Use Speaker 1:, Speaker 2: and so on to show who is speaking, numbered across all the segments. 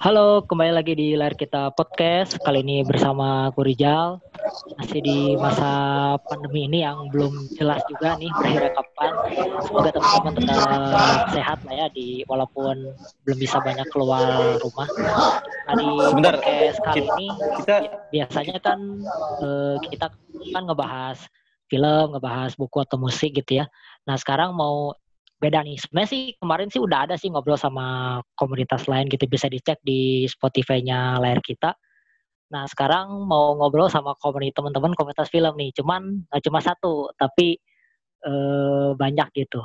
Speaker 1: Halo, kembali lagi di layar kita podcast. Kali ini bersama aku Rizal. Masih di masa pandemi ini yang belum jelas juga nih berakhir kapan. Semoga teman-teman tetap sehat lah ya di walaupun belum bisa banyak keluar rumah. Nah, di
Speaker 2: Sebentar,
Speaker 1: podcast kali
Speaker 2: kita-
Speaker 1: ini
Speaker 2: kita
Speaker 1: biasanya kan eh, kita kan ngebahas film, ngebahas buku atau musik gitu ya. Nah sekarang mau beda nih. Sebenarnya sih kemarin sih udah ada sih ngobrol sama komunitas lain gitu bisa dicek di Spotify-nya layar kita. Nah sekarang mau ngobrol sama komunitas teman-teman komunitas film nih. Cuman nggak cuma satu, tapi eh, banyak gitu.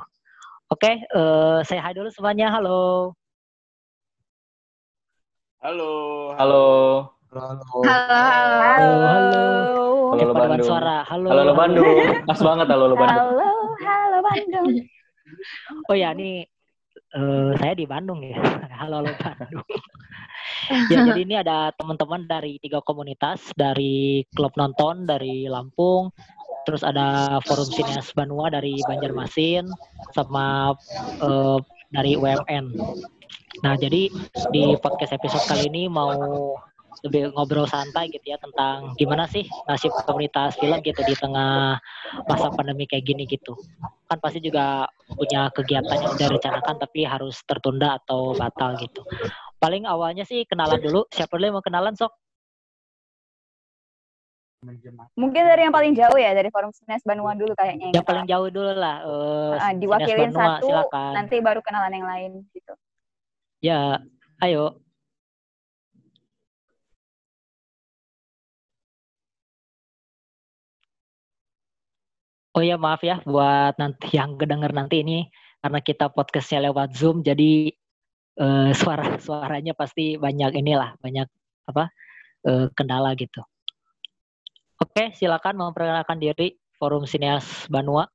Speaker 1: Oke, eh, saya hai dulu semuanya. Halo.
Speaker 2: halo halo
Speaker 3: Halo.
Speaker 4: Halo,
Speaker 1: Halo, halo. Oke,
Speaker 2: Halo,
Speaker 1: paduan
Speaker 2: Bandung.
Speaker 1: suara. Halo.
Speaker 2: halo halo Bandung pas banget halo halo Bandung
Speaker 4: halo, halo Bandung.
Speaker 1: Oh ya, ini eh, saya di Bandung ya. Halo, halo Bandung. ya, jadi ini ada teman-teman dari tiga komunitas, dari klub nonton dari Lampung, terus ada forum sinias Banua dari Banjarmasin, sama eh, dari UMN. Nah, jadi di podcast episode kali ini mau lebih ngobrol santai gitu ya tentang gimana sih nasib komunitas film gitu di tengah masa pandemi kayak gini gitu kan pasti juga punya kegiatan yang udah rencanakan tapi harus tertunda atau batal gitu. Paling awalnya sih kenalan dulu. Siapa dulu yang mau kenalan sok?
Speaker 4: Mungkin dari yang paling jauh ya, dari Forum Sines Banua dulu kayaknya.
Speaker 1: Yang paling jauh dulu lah. eh,
Speaker 4: Ah, diwakilin
Speaker 1: Sines Banua,
Speaker 4: satu,
Speaker 1: silakan.
Speaker 4: nanti baru kenalan yang lain gitu.
Speaker 1: Ya, ayo. Oh ya maaf ya buat nanti yang kedenger nanti ini karena kita podcastnya lewat Zoom jadi eh, suara suaranya pasti banyak inilah banyak apa eh, kendala gitu. Oke silakan memperkenalkan diri Forum Sinias Banua.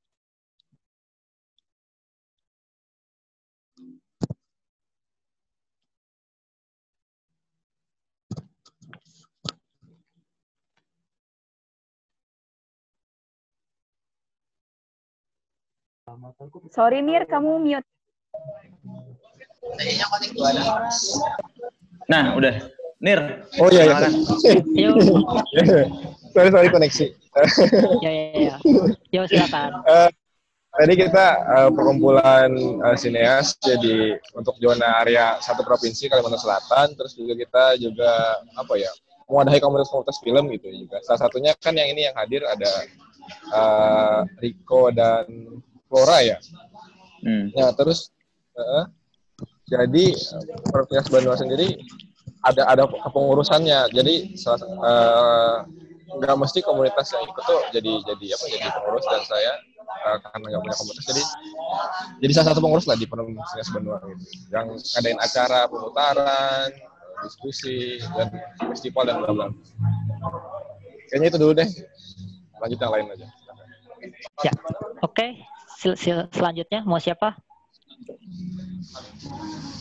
Speaker 4: Sorry Nir, kamu mute.
Speaker 2: nah udah Nir
Speaker 3: Oh iya iya. sorry sorry koneksi.
Speaker 1: ya ya ya. Yuk silakan.
Speaker 3: Tadi kita eh, perkumpulan eh, sineas jadi untuk zona area satu provinsi Kalimantan Selatan, terus juga kita juga apa ya mewadahi komunitas-komunitas film gitu juga. Salah satunya kan yang ini yang hadir ada eh, Rico dan Flora ya.
Speaker 2: Hmm.
Speaker 3: Ya terus eh, jadi Provinsi Bandung sendiri ada ada kepengurusannya. Jadi eh, nggak mesti komunitas yang ikut tuh jadi jadi apa jadi pengurus dan saya eh, karena nggak punya komunitas jadi jadi salah satu pengurus lah di Provinsi Bandung gitu. Yang ngadain acara pemutaran, diskusi dan festival dan bla bla. Kayaknya itu dulu deh. Lanjut yang lain aja.
Speaker 1: Ya, oke. Sil- sil- selanjutnya mau siapa?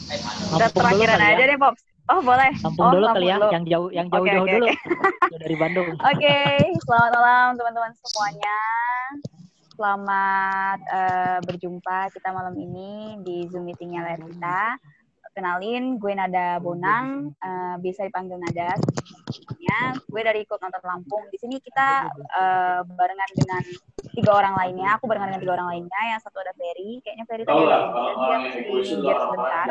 Speaker 4: Kita
Speaker 1: Lampung dulu
Speaker 4: terakhiran
Speaker 1: kali
Speaker 4: aja
Speaker 1: ya.
Speaker 4: deh, Pops. Oh, boleh.
Speaker 1: Lampung
Speaker 4: oh,
Speaker 1: dulu kali ya,
Speaker 4: dulu.
Speaker 1: yang jauh yang jauh-jauh
Speaker 4: oke,
Speaker 1: dulu.
Speaker 4: oke.
Speaker 1: Dari Bandung.
Speaker 4: Oke, selamat malam teman-teman semuanya. Selamat eh, berjumpa kita malam ini di Zoom meetingnya layar kita. Kenalin, gue Nada Bonang, eh, bisa dipanggil Nada. semuanya. Gue dari Klub Nonton Lampung. Di sini kita eh, barengan dengan tiga orang lainnya. Aku barengan dengan tiga orang lainnya. Yang satu ada Ferry. Kayaknya Ferry tadi ada dia minggir sebentar.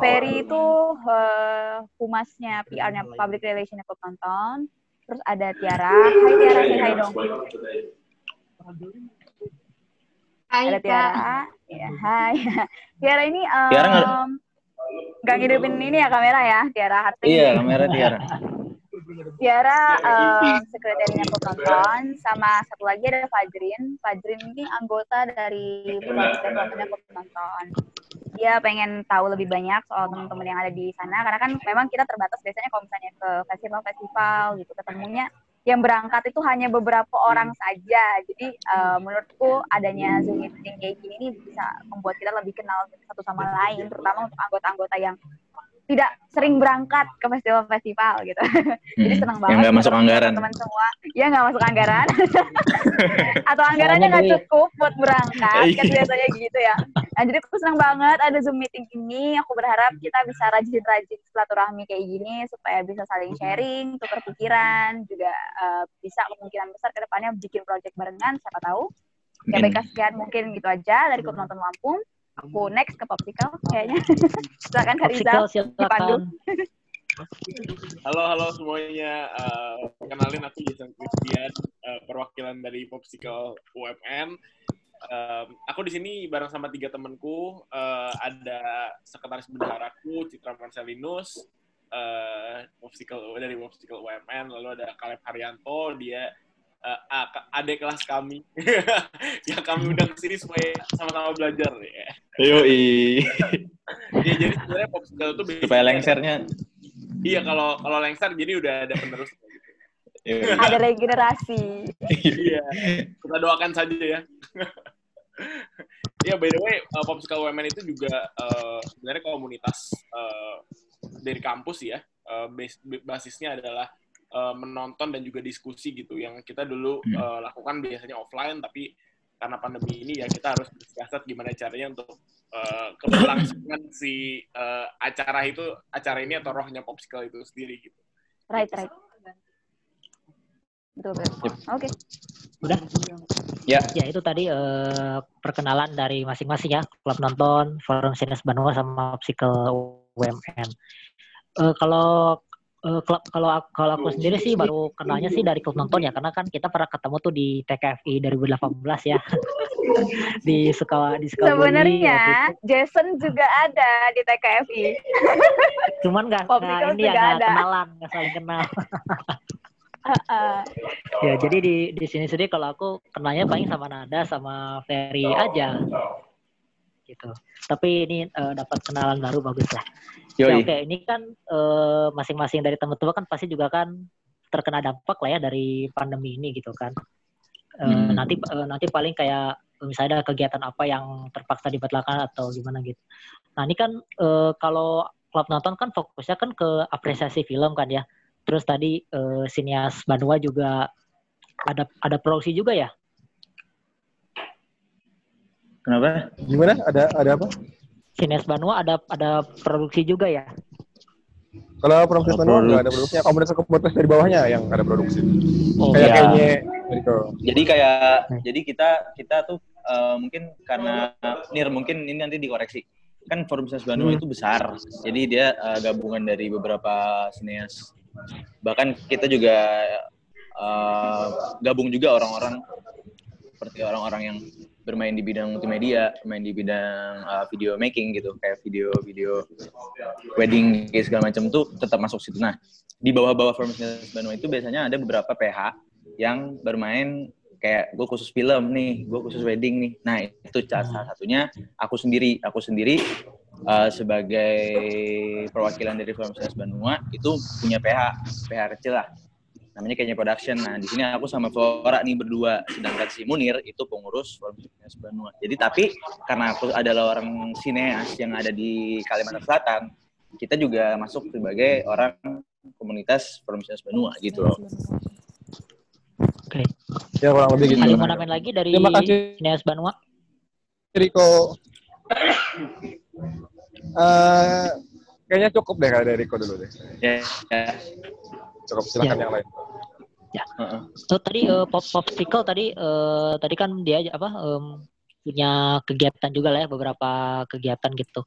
Speaker 4: Ferry itu eh, humasnya PR-nya Public Relation Klub Nonton. Terus ada Tiara. Hai Tiara, say hai dong.
Speaker 5: Hai
Speaker 4: Ada Tiara. Ya, hai. Tiara ini em,
Speaker 2: Tiara nggak-
Speaker 4: nggak ngidupin ini ya kamera ya, Tiara hati.
Speaker 2: iya kamera Tiara
Speaker 4: Tiara em, sekretarinya Klub Nonton. Sama satu lagi ada Fajrin. Fajrin ini anggota dari Klub Nonton. Dia pengen tahu lebih banyak soal teman-teman yang ada di sana karena kan memang kita terbatas biasanya kalau misalnya ke festival-festival gitu ketemunya yang berangkat itu hanya beberapa orang saja. Jadi eh, menurutku adanya Zoom meeting kayak gini ini bisa membuat kita lebih kenal satu sama lain, terutama untuk anggota-anggota yang tidak sering berangkat ke festival-festival gitu. Jadi
Speaker 2: Hmm.
Speaker 4: senang
Speaker 2: Yang
Speaker 4: banget
Speaker 2: nggak masuk anggaran.
Speaker 4: teman-teman semua. Ya nggak masuk anggaran. Atau anggarannya nggak cukup buat berangkat kan
Speaker 2: Iya.
Speaker 4: biasanya gitu ya. Nah, jadi aku senang banget ada Zoom meeting ini. Aku berharap kita bisa rajin-rajin silaturahmi kayak gini supaya bisa saling sharing, tukar pikiran, juga eh, bisa kemungkinan besar ke depannya bikin project barengan, siapa tahu. Ya
Speaker 2: Amin.
Speaker 4: baik sekian mungkin gitu aja dari klub nonton Lampung. Aku next ke Popsicle kayaknya. Silakan Kak Rizal.
Speaker 1: silakan.
Speaker 6: Halo, halo semuanya. Eh, kenalin aku Jason Christian, eh, perwakilan dari Popsicle UMN. Em, aku di sini bareng sama tiga temanku. Eh, ada sekretaris bendaharaku Citra Marcelinus, eh, Popsicle dari Popsicle UMN. Lalu ada Kaleb Haryanto, dia eh, a- adik kelas kami yang kami undang ke sini supaya sama-sama belajar ya.
Speaker 2: Yoi.
Speaker 6: Ya, jadi sebenarnya Popsicle itu basic-
Speaker 2: Supaya lengsernya.
Speaker 6: Iya, kalau kalau lengser jadi udah ada penerus.
Speaker 4: Ada regenerasi.
Speaker 6: Iya, kita doakan saja ya. Iya, by the way, uh, Popsicle Women itu juga uh, sebenarnya komunitas uh, dari kampus ya. Uh, bas- basisnya adalah uh, menonton dan juga diskusi gitu. Yang kita dulu
Speaker 2: Hmm.
Speaker 6: uh, lakukan biasanya offline, tapi karena pandemi ini ya kita harus bersiasat gimana caranya untuk uh, keberlangsungan si uh, acara itu, acara ini atau rohnya Popsicle itu sendiri gitu.
Speaker 4: Right, right. Betul, betul. Oke.
Speaker 1: Udah.
Speaker 2: Ya.
Speaker 1: Ya itu tadi eh, perkenalan dari masing-masing ya klub nonton, Forum Sines Banua sama Popsicle UMN. Eh, kalau eh, klub kalau aku- kalau aku sendiri sih baru kenalnya sih dari klub nonton ya karena kan kita pernah ketemu tuh di TKFI 2018 ya di sekolah di sekolah
Speaker 4: Sebenarnya Jason juga ada di TKFI.
Speaker 1: cuman nggak ini ya nggak
Speaker 4: ada.
Speaker 1: kenalan nggak saling kenal
Speaker 4: Heeh.
Speaker 1: ya jadi di di sini sendiri kalau aku kenalnya paling sama Nada sama Ferry aja gitu. Tapi ini eh, dapat kenalan baru bagus lah. Ya oke ini kan eh, masing-masing dari teman-teman kan pasti juga kan terkena dampak lah ya dari pandemi ini gitu kan. Eh,
Speaker 2: Hmm.
Speaker 1: nanti eh, nanti paling kayak misalnya ada kegiatan apa yang terpaksa dibatalkan atau gimana gitu. Nah ini kan eh, kalau klub nonton kan fokusnya kan ke apresiasi film kan ya. Terus tadi eh, sinias Banua juga ada ada produksi juga ya
Speaker 2: Kenapa?
Speaker 3: Gimana? Ada ada apa?
Speaker 1: sinias Banua ada ada produksi juga ya
Speaker 3: Kalau produksi manual nggak ada
Speaker 2: produksi.
Speaker 3: produksinya, komunitas-komunitas dari bawahnya yang ada produksi.
Speaker 1: oh
Speaker 3: Kayak
Speaker 2: iya.
Speaker 3: kayaknya gitu.
Speaker 2: Jadi kayak
Speaker 1: Hmm.
Speaker 2: jadi kita kita tuh eh, mungkin karena Nir mungkin ini nanti dikoreksi. Kan Forum Sines Bandung
Speaker 3: Hmm.
Speaker 2: itu besar. Jadi dia eh, gabungan dari beberapa sineas. Bahkan kita juga eh, gabung juga orang-orang seperti orang-orang yang bermain di bidang multimedia, bermain di bidang uh, video making gitu, kayak video-video wedding kayak segala macam tuh tetap masuk situ. Nah, di bawah-bawah Sines Bandung itu biasanya ada beberapa PH yang bermain kayak gue khusus film nih, gue khusus wedding nih. Nah, itu salah satunya aku sendiri, aku sendiri uh, sebagai perwakilan dari Sines Bandung itu punya PH, PH kecil lah namanya kayaknya production. Nah, di sini aku sama Flora nih berdua, sedangkan si Munir itu pengurus Forum Sineas Banua. Jadi tapi karena aku adalah orang sineas yang ada di Kalimantan Selatan, kita juga masuk sebagai orang komunitas Forum Sineas Banua gitu loh.
Speaker 1: oke
Speaker 3: Ya kurang lebih gitu.
Speaker 1: ada mau nambahin lagi dari
Speaker 3: Terima kasih.
Speaker 1: sinias Banua
Speaker 3: Riko. Eh, kayaknya cukup deh kalau dari Riko dulu deh.
Speaker 2: Ya, ya.
Speaker 3: Cukup silakan
Speaker 1: Ya.
Speaker 3: yang lain.
Speaker 2: Heeh.
Speaker 1: So tadi eh, pop popsicle tadi eh, tadi kan dia apa em, punya kegiatan juga lah ya beberapa kegiatan gitu.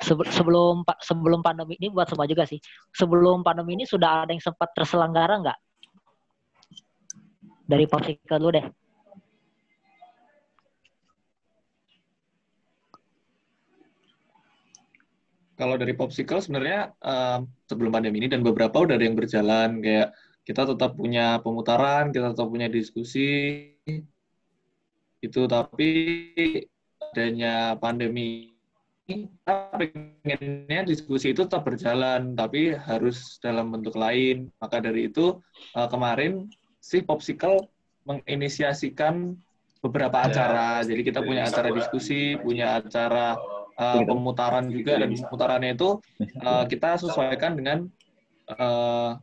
Speaker 1: Sebe- sebelum sebelum pandemi ini buat semua juga sih. Sebelum pandemi ini sudah ada yang sempat terselenggara nggak? Dari popsicle dulu deh.
Speaker 7: Kalau dari Popsicle sebenarnya eh, sebelum pandemi ini dan beberapa udah ada yang berjalan kayak kita tetap punya pemutaran, kita tetap punya diskusi itu tapi adanya pandemi kita pengennya diskusi itu tetap berjalan tapi harus dalam bentuk lain. Maka dari itu kemarin si Popsicle menginisiasikan beberapa acara. Jadi kita punya acara diskusi punya acara uh, pemutaran juga dan pemutarannya itu uh, kita sesuaikan dengan uh,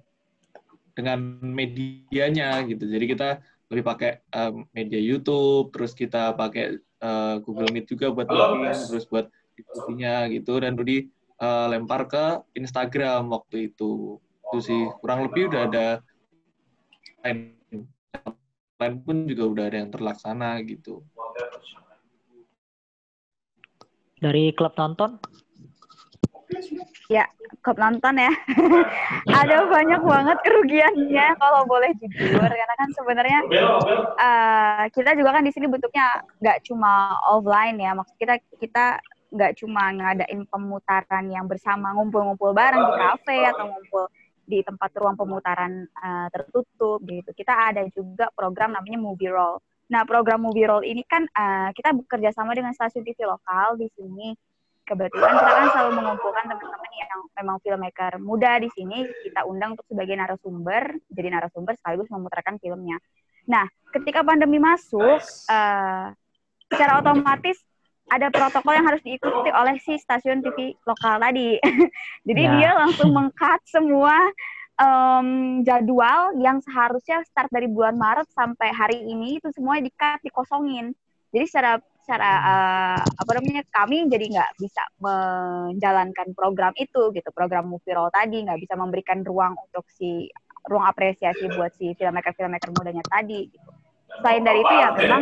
Speaker 7: dengan medianya gitu. Jadi kita lebih pakai uh, media YouTube, terus kita pakai uh, Google Meet juga buat meeting, terus buat diskusinya gitu dan Rudi uh, lempar ke Instagram waktu itu. Itu sih kurang lebih udah ada lain lain pun juga udah ada yang terlaksana gitu.
Speaker 1: Dari klub nonton?
Speaker 4: Ya, klub nonton ya. Ada banyak banget kerugiannya kalau boleh jujur karena kan sebenarnya uh, kita juga kan di sini bentuknya nggak cuma offline ya. Maksud kita kita nggak cuma ngadain pemutaran yang bersama ngumpul-ngumpul bareng di kafe atau ngumpul di tempat ruang pemutaran uh, tertutup gitu. Kita ada juga program namanya Movie Roll. Nah, program Movie Roll ini kan uh, kita bekerja sama dengan stasiun TV lokal di sini. Kebetulan kita kan selalu mengumpulkan teman-teman yang memang filmmaker muda di sini. Kita undang untuk sebagai narasumber, jadi narasumber sekaligus memutarkan filmnya. Nah, ketika pandemi masuk, uh, secara otomatis ada protokol yang harus diikuti oleh si stasiun TV lokal tadi. jadi ya. dia langsung mengkat semua um, jadwal yang seharusnya start dari bulan Maret sampai hari ini itu semuanya dikat dikosongin. Jadi secara secara uh, apa namanya kami jadi nggak bisa menjalankan program itu gitu program movie roll tadi nggak bisa memberikan ruang untuk si ruang apresiasi buat si filmmaker filmmaker mudanya tadi gitu. Selain dari itu ya memang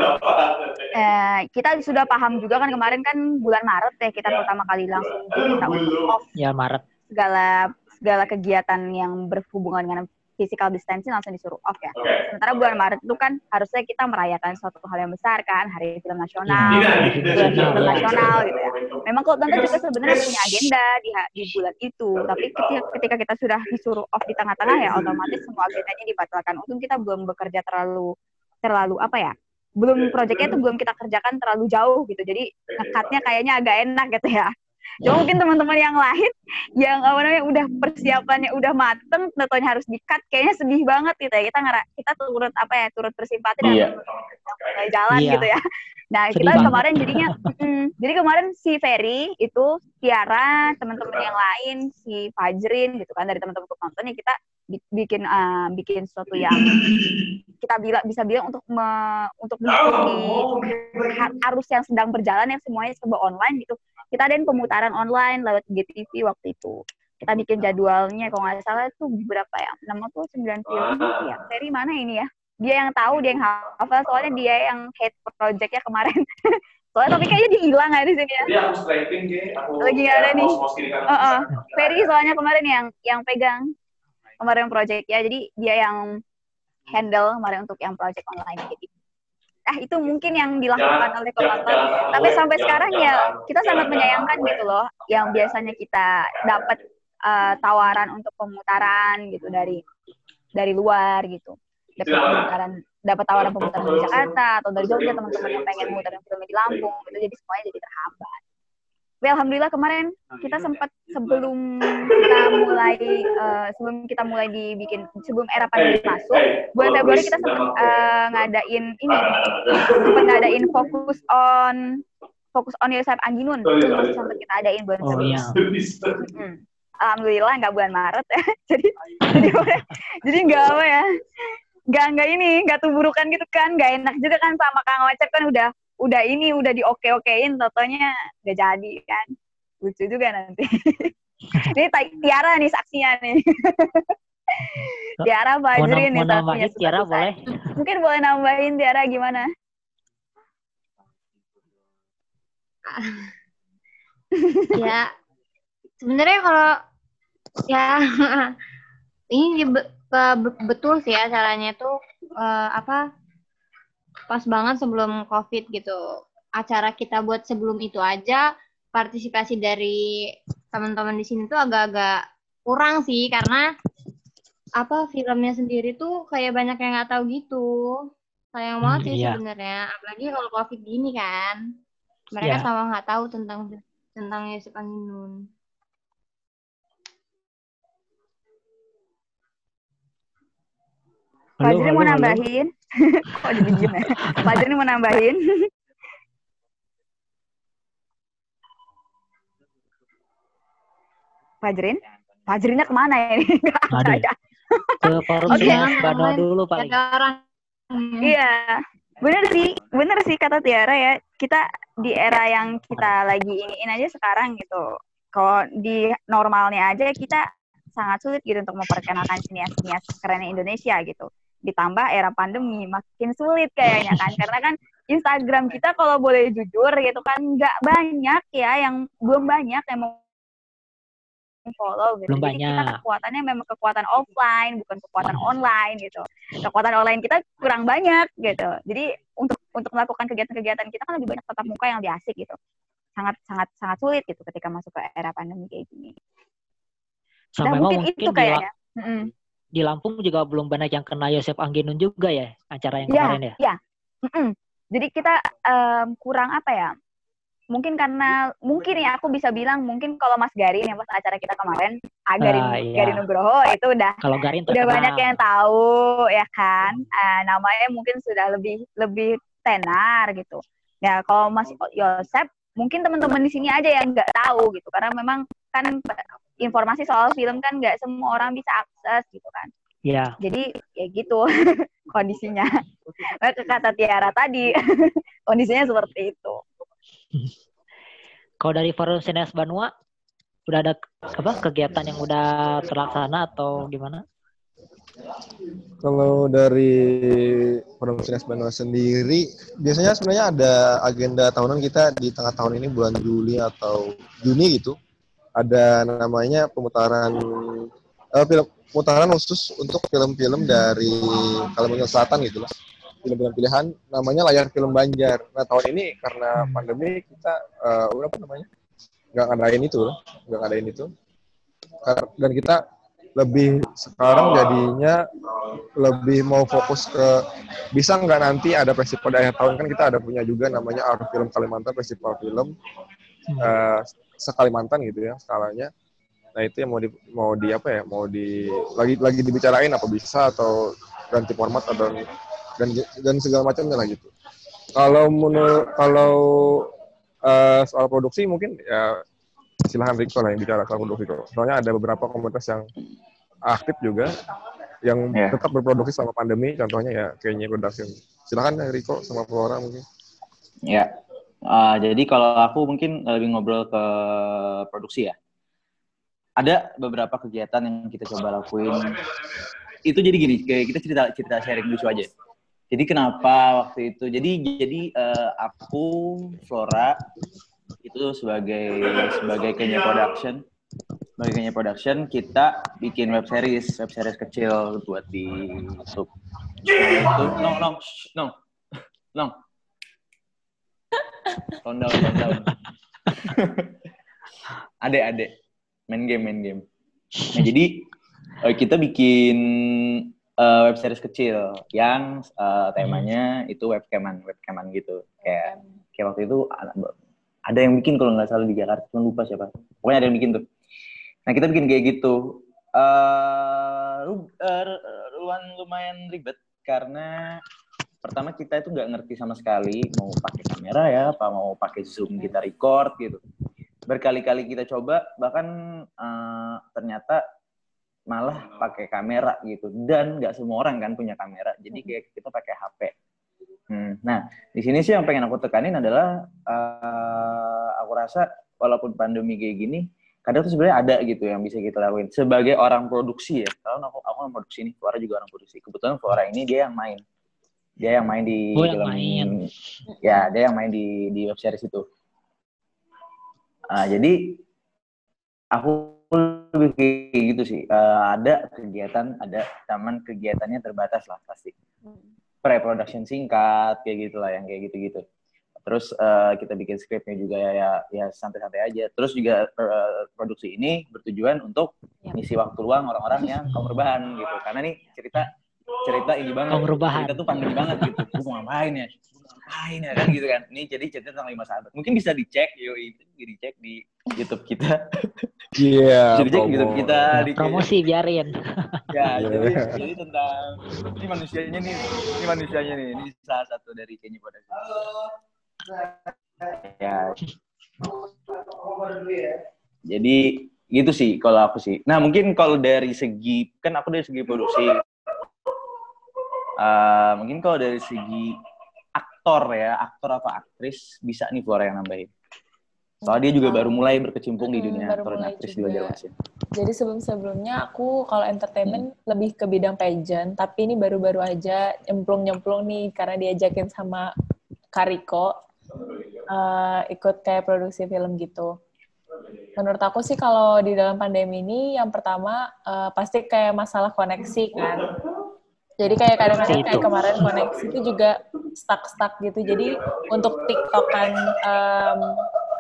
Speaker 4: eh, kita sudah paham juga kan kemarin kan bulan Maret ya kita pertama kali langsung kita off
Speaker 1: ya Maret
Speaker 4: segala segala kegiatan yang berhubungan dengan physical distancing langsung disuruh off ya. Okay. Sementara bulan Maret itu kan harusnya kita merayakan suatu hal yang besar kan, Hari Film Nasional,
Speaker 1: ya,
Speaker 4: bulan film nasional gitu ya. Memang kalau tentu juga sebenarnya punya agenda di, di bulan itu, tapi ketika, ketika kita sudah disuruh off di tengah-tengah ya otomatis semua agendanya dibatalkan. Untung kita belum bekerja terlalu terlalu apa ya? Belum proyeknya itu belum kita kerjakan terlalu jauh gitu. Jadi ngekatnya kayaknya agak enak gitu ya. Cuma mungkin teman-teman yang lain yang apa namanya udah persiapannya udah mateng, tentunya harus dikat, kayaknya sedih banget gitu ya. Kita ngara, kita turut apa ya, turut bersimpati dan iya. jalan iya. gitu ya. Nah, sedih kita banget. kemarin jadinya mm, jadi kemarin si Ferry itu Tiara, teman-teman yang lain, si Fajrin gitu kan dari teman-teman penonton ya kita bikin uh, bikin sesuatu yang kita bila, bisa bilang untuk me, untuk mengikuti arus yang sedang berjalan yang semuanya serba online gitu kita adain pemutaran online lewat GTV waktu itu. Kita bikin jadwalnya kalau nggak salah itu berapa ya? Enam atau sembilan film ya? Seri mana ini ya? Dia yang tahu dia yang hafal soalnya dia yang head projectnya kemarin. Soalnya tapi kayaknya dia hilang ya di sini ya.
Speaker 6: Jadi aku aku
Speaker 4: lagi nggak ada nih. uh -uh. Ferry soalnya kemarin yang yang pegang kemarin project ya jadi dia yang handle kemarin untuk yang project online. Gitu ah itu mungkin yang dilakukan oleh koordinator tapi sampai sekarang ya kita sangat menyayangkan gitu loh yang biasanya kita dapat uh, tawaran untuk pemutaran gitu dari dari luar gitu. Dapat pemutaran dapat tawaran pemutaran di Jakarta atau dari Jogja teman-teman yang pengen mutaran filmnya di Lampung itu jadi semuanya jadi terhambat tapi alhamdulillah kemarin kita sempat sebelum kita mulai uh, sebelum kita mulai dibikin sebelum era pandemi masuk bulan Februari kita sempat uh, ngadain ini sempat ngadain fokus on fokus on Yosef Anginun. Itu masih sempat kita adain bulan
Speaker 1: oh,
Speaker 4: Februari.
Speaker 1: Iya.
Speaker 4: Hmm. Alhamdulillah nggak bulan Maret. Ya. jadi jadi jadi nggak apa ya? Nggak nggak ini nggak tuburukan gitu kan nggak enak juga kan sama Kang Ocep kan udah udah ini udah di oke okein totonya udah jadi kan. Lucu juga nanti. Ini Tiara nih saksinya nih. Tiara Fajri nih
Speaker 1: nambahin Tiara boleh?
Speaker 4: Mungkin boleh nambahin Tiara gimana?
Speaker 5: Ya sebenarnya kalau ya ini betul sih ya caranya tuh uh, apa pas banget sebelum COVID gitu. Acara kita buat sebelum itu aja partisipasi dari teman-teman di sini tuh agak-agak kurang sih karena apa filmnya sendiri tuh kayak banyak yang nggak tahu gitu. Sayang banget sih iya. sebenarnya, apalagi kalau COVID gini kan. Mereka yeah. sama nggak tahu tentang tentang Yusuf Anginun.
Speaker 4: Fajri mau nambahin? Kok jadi diem ya? Fajri mau nambahin? Fajrin? Fajrinnya ke mana ya ini? Nggak ada ya?
Speaker 1: Ke forum
Speaker 4: Oke.
Speaker 1: Sinas Banua dulu paling.
Speaker 5: Ada orang.
Speaker 4: Iya, bener sih, bener sih kata Tiara ya. Kita di era yang kita lagi iniin aja sekarang gitu. Kalau di normalnya aja kita sangat sulit gitu untuk memperkenalkan sinias-sinias kerennya Indonesia gitu. Ditambah era pandemi makin sulit kayaknya kan, karena kan Instagram kita kalau boleh jujur gitu kan nggak banyak ya yang belum banyak yang mau follow gitu.
Speaker 1: Belum
Speaker 4: Jadi kita kekuatannya memang kekuatan offline bukan kekuatan online gitu kekuatan online kita kurang banyak gitu. Jadi untuk untuk melakukan kegiatan-kegiatan kita kan lebih banyak tatap muka yang lebih asik gitu. Sangat sangat sangat sulit gitu ketika masuk ke era pandemi kayak gini. Nah, mungkin,
Speaker 1: mungkin
Speaker 4: itu kayaknya.
Speaker 1: La-
Speaker 4: Mm-mm.
Speaker 1: Di Lampung juga belum banyak yang kena Yosef Angginun juga ya acara yang
Speaker 4: Iya,
Speaker 1: kemarin ya.
Speaker 4: iya. Mm-mm. Jadi kita em, kurang apa ya? Mungkin karena mungkin ya aku bisa bilang mungkin kalau Mas Garin yang pas acara kita kemarin, ah, Garin,
Speaker 1: Ah, iya.
Speaker 4: Garin Nugroho itu udah
Speaker 1: Kalau Garin
Speaker 4: udah
Speaker 1: terkenal.
Speaker 4: banyak yang tahu ya kan Eh, namanya mungkin sudah lebih lebih tenar gitu ya kalau Mas Yosep mungkin teman-teman di sini aja yang nggak tahu gitu karena memang kan informasi soal film kan nggak semua orang bisa akses gitu kan
Speaker 1: Iya.
Speaker 4: jadi ya gitu kondisinya kata Tiara tadi kondisinya seperti itu
Speaker 1: Kalau dari forum Sinas Banua udah ada apa kegiatan yang udah terlaksana atau gimana?
Speaker 3: Kalau dari Forum Sinas Banua sendiri, biasanya sebenarnya ada agenda tahunan kita di tengah tahun ini bulan Juli atau Juni gitu. Ada namanya pemutaran eh, film pemutaran khusus untuk film-film dari Kalimantan Selatan gitu loh. Film-film pilihan namanya layar film Banjar. Nah tahun ini karena pandemi kita eh, udah apa namanya nggak ngadain itu loh, nggak ngadain itu. Dan kita lebih sekarang jadinya lebih mau fokus ke bisa nggak nanti ada festival di akhir tahun kan kita ada punya juga namanya Art Film Kalimantan Festival Film eh, sekalimantan gitu ya skalanya. Nah itu yang mau di mau di apa ya mau di lagi lagi dibicarain apa bisa atau ganti format atau dan dan segala macamnya lah gitu. Kalau menurut kalau eh, soal produksi mungkin ya silahkan Riko lah yang bicara soal produksi. Kok soalnya ada beberapa komunitas yang aktif juga yang
Speaker 2: Ya.
Speaker 3: tetap berproduksi selama pandemi. Contohnya ya kayaknya production silahkan ya, Riko sama Flora mungkin.
Speaker 2: Ya, Ah, jadi kalau aku mungkin lebih ngobrol ke produksi ya. Ada beberapa kegiatan yang kita coba lakuin. Itu jadi gini, kayak kita cerita cerita sharing lucu aja. Jadi kenapa waktu itu? Jadi jadi eh, aku Flora itu sebagai sebagai Kenya Production, sebagai Kenya Production kita bikin web series, web series kecil buat di YouTube. Nah, itu no no no no Tone down, tone down. Adek, adek. Main game, main game. Nah, jadi eh, kita bikin eh, web series kecil yang eh, temanya itu webcaman, webcaman gitu. Kayak kayak waktu itu ada, yang bikin kalau nggak salah di Jakarta, cuma lupa siapa. Pokoknya ada yang bikin tuh. Nah, kita bikin kayak gitu. Eh, lu- luan- lumayan ribet karena pertama kita itu nggak ngerti sama sekali mau pakai kamera ya apa mau pakai zoom kita record gitu. Berkali-kali kita coba bahkan eh, ternyata malah pakai kamera gitu. Dan nggak semua orang kan punya kamera jadi kayak kita pakai HP Hmm, nah di sini sih yang pengen aku tekanin adalah eh, aku rasa walaupun pandemi kayak gini kadang tuh sebenarnya ada gitu yang bisa kita lakuin sebagai orang produksi ya. Kalau aku aku orang produksi nih Flora juga orang produksi. Kebetulan Flora ini dia yang main dia yang main di
Speaker 1: Oh, yang
Speaker 2: film
Speaker 1: main.
Speaker 2: ya dia yang main di di web series itu. Ah, jadi aku lebih kayak gitu sih. Eh, ada kegiatan ada taman kegiatannya terbatas lah pasti. Pre-production singkat kayak gitulah yang kayak gitu-gitu. Terus eh, kita bikin skripnya juga ya ya, ya santai-santai aja. Terus juga eh, produksi ini bertujuan untuk ngisi waktu luang orang-orang yang kaum rebahan gitu. Karena nih cerita cerita ini banget
Speaker 1: rebahan.
Speaker 2: cerita tuh pandemi banget gitu gue mau ngapain ya ngapain ya kan gitu kan ini jadi cerita tentang lima sahabat mungkin bisa dicek yo itu bisa dicek di YouTube kita
Speaker 3: iya
Speaker 2: bisa dicek di. YouTube kita di
Speaker 1: Promosi biarin.
Speaker 2: ya
Speaker 3: Iya.
Speaker 2: jadi, jadi tentang ini manusianya nih ini manusianya nih ini salah satu dari Kenny Production ya jadi gitu sih kalau aku sih. Nah mungkin kalau dari segi kan aku dari segi produksi, uh, mungkin kalau dari segi aktor ya, aktor apa aktris bisa nih Flora yang nambahin. Soalnya dia juga baru mulai berkecimpung di
Speaker 8: Hmm,
Speaker 2: dunia aktor dan aktris di
Speaker 8: juga.
Speaker 2: Banjarmasin.
Speaker 8: Jadi sebelum-sebelumnya aku kalau entertainment lebih ke bidang pageant, tapi ini baru-baru aja nyemplung-nyemplung nih karena diajakin sama Kariko eh, ikut kayak produksi film gitu. Menurut aku sih kalau di dalam pandemi ini yang pertama eh, pasti kayak masalah koneksi kan. Jadi kayak kadang-kadang kayak
Speaker 1: Itu.
Speaker 8: kemarin koneksi itu juga stuck-stuck gitu. Jadi untuk tiktokan em,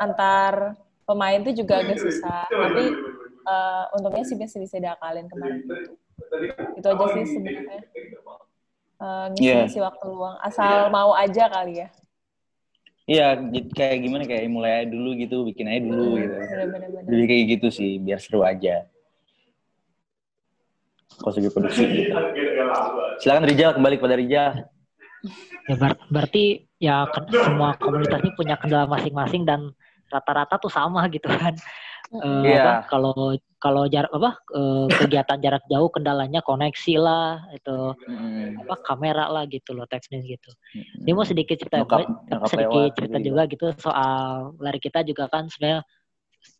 Speaker 8: antar pemain itu juga agak susah. Tapi eh, untungnya sih bisa bisa diakalin kemarin gitu. Itu aja sih sebenarnya. Eh, ngisi-ngisi waktu luang. Asal mau aja kali ya.
Speaker 2: Iya, kayak gimana kayak mulai dulu gitu, bikin aja dulu gitu.
Speaker 8: Bener-bener. bener.
Speaker 2: Jadi kayak gitu sih, biar seru aja. Kalau segi produksi gitu. Silakan Rijal, kembali kepada Rijal.
Speaker 1: Ya ber- berarti ya ke- semua komunitas ini punya kendala masing-masing dan rata-rata tuh sama gitu kan. Eh,
Speaker 2: Iya.
Speaker 1: apa, Kalau kalau jarak apa eh, kegiatan jarak jauh kendalanya koneksi lah itu
Speaker 2: Mm-mm.
Speaker 1: apa kamera lah gitu loh teknis gitu.
Speaker 2: Mm-mm.
Speaker 1: Ini mau sedikit cerita gue,
Speaker 2: nyokap
Speaker 1: sedikit
Speaker 2: lewat
Speaker 1: cerita
Speaker 2: gitu
Speaker 1: juga gitu soal lari kita juga kan sebenarnya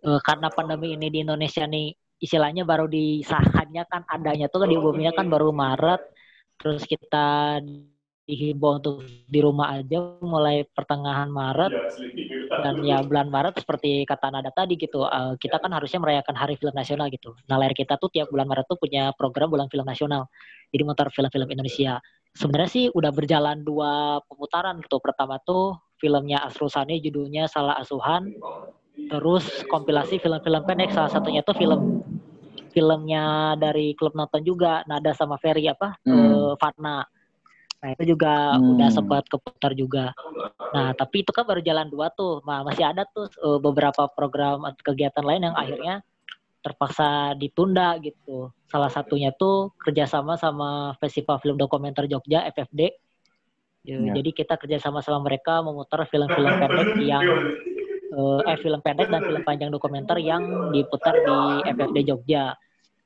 Speaker 1: eh, karena pandemi ini di Indonesia nih istilahnya baru disahkannya kan adanya tuh diumumnya kan baru Maret terus kita dihimbau untuk di rumah aja mulai pertengahan Maret dan ya bulan Maret seperti kata Nada tadi gitu eh, kita kan harusnya merayakan Hari Film Nasional gitu. Nah layar kita tuh tiap bulan Maret tuh punya program bulan film nasional. Jadi mutar film-film Indonesia. Sebenarnya sih udah berjalan dua pemutaran gitu. Pertama tuh filmnya Asrul Sani judulnya Salah Asuhan. Terus kompilasi film-film pendek salah satunya tuh film filmnya dari klub nonton juga Nada sama Ferry apa
Speaker 2: Hmm.
Speaker 1: eh, Fana. Nah itu juga
Speaker 2: Hmm.
Speaker 1: udah sempat keputar juga. Nah tapi itu kan baru jalan dua tuh. Nah, masih ada tuh eh, beberapa program atau kegiatan lain yang akhirnya terpaksa ditunda gitu. Salah satunya tuh kerjasama sama Festival Film Dokumenter Jogja FFD. Ya,
Speaker 2: Ya.
Speaker 1: Jadi kita kerjasama sama mereka memutar film-film pendek yang eh, eh film pendek dan film panjang dokumenter yang diputar di FFD Jogja.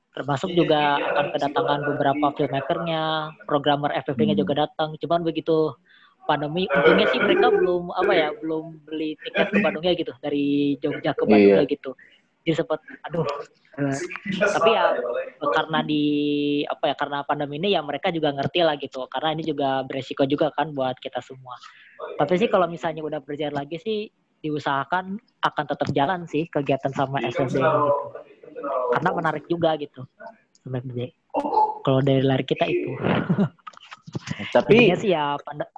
Speaker 1: Termasuk juga akan kedatangan beberapa filmmakernya, programmer FFD-nya
Speaker 2: Hmm.
Speaker 1: juga datang. Cuman begitu pandemi, untungnya sih mereka belum apa ya, belum beli tiket ke Bandungnya gitu dari Jogja ke Bandungnya
Speaker 2: Iya.
Speaker 1: gitu. Jadi sempat, aduh. eh, tapi ya karena di apa ya karena pandemi ini ya mereka juga ngerti lah gitu. Karena ini juga beresiko juga kan buat kita semua. Tapi sih kalau misalnya udah berjalan lagi sih diusahakan akan tetap jalan sih kegiatan sama gitu. Karena menarik juga gitu sebenarnya. Kalau dari lari kita itu.
Speaker 2: Tapi
Speaker 1: Intinya sih ya pada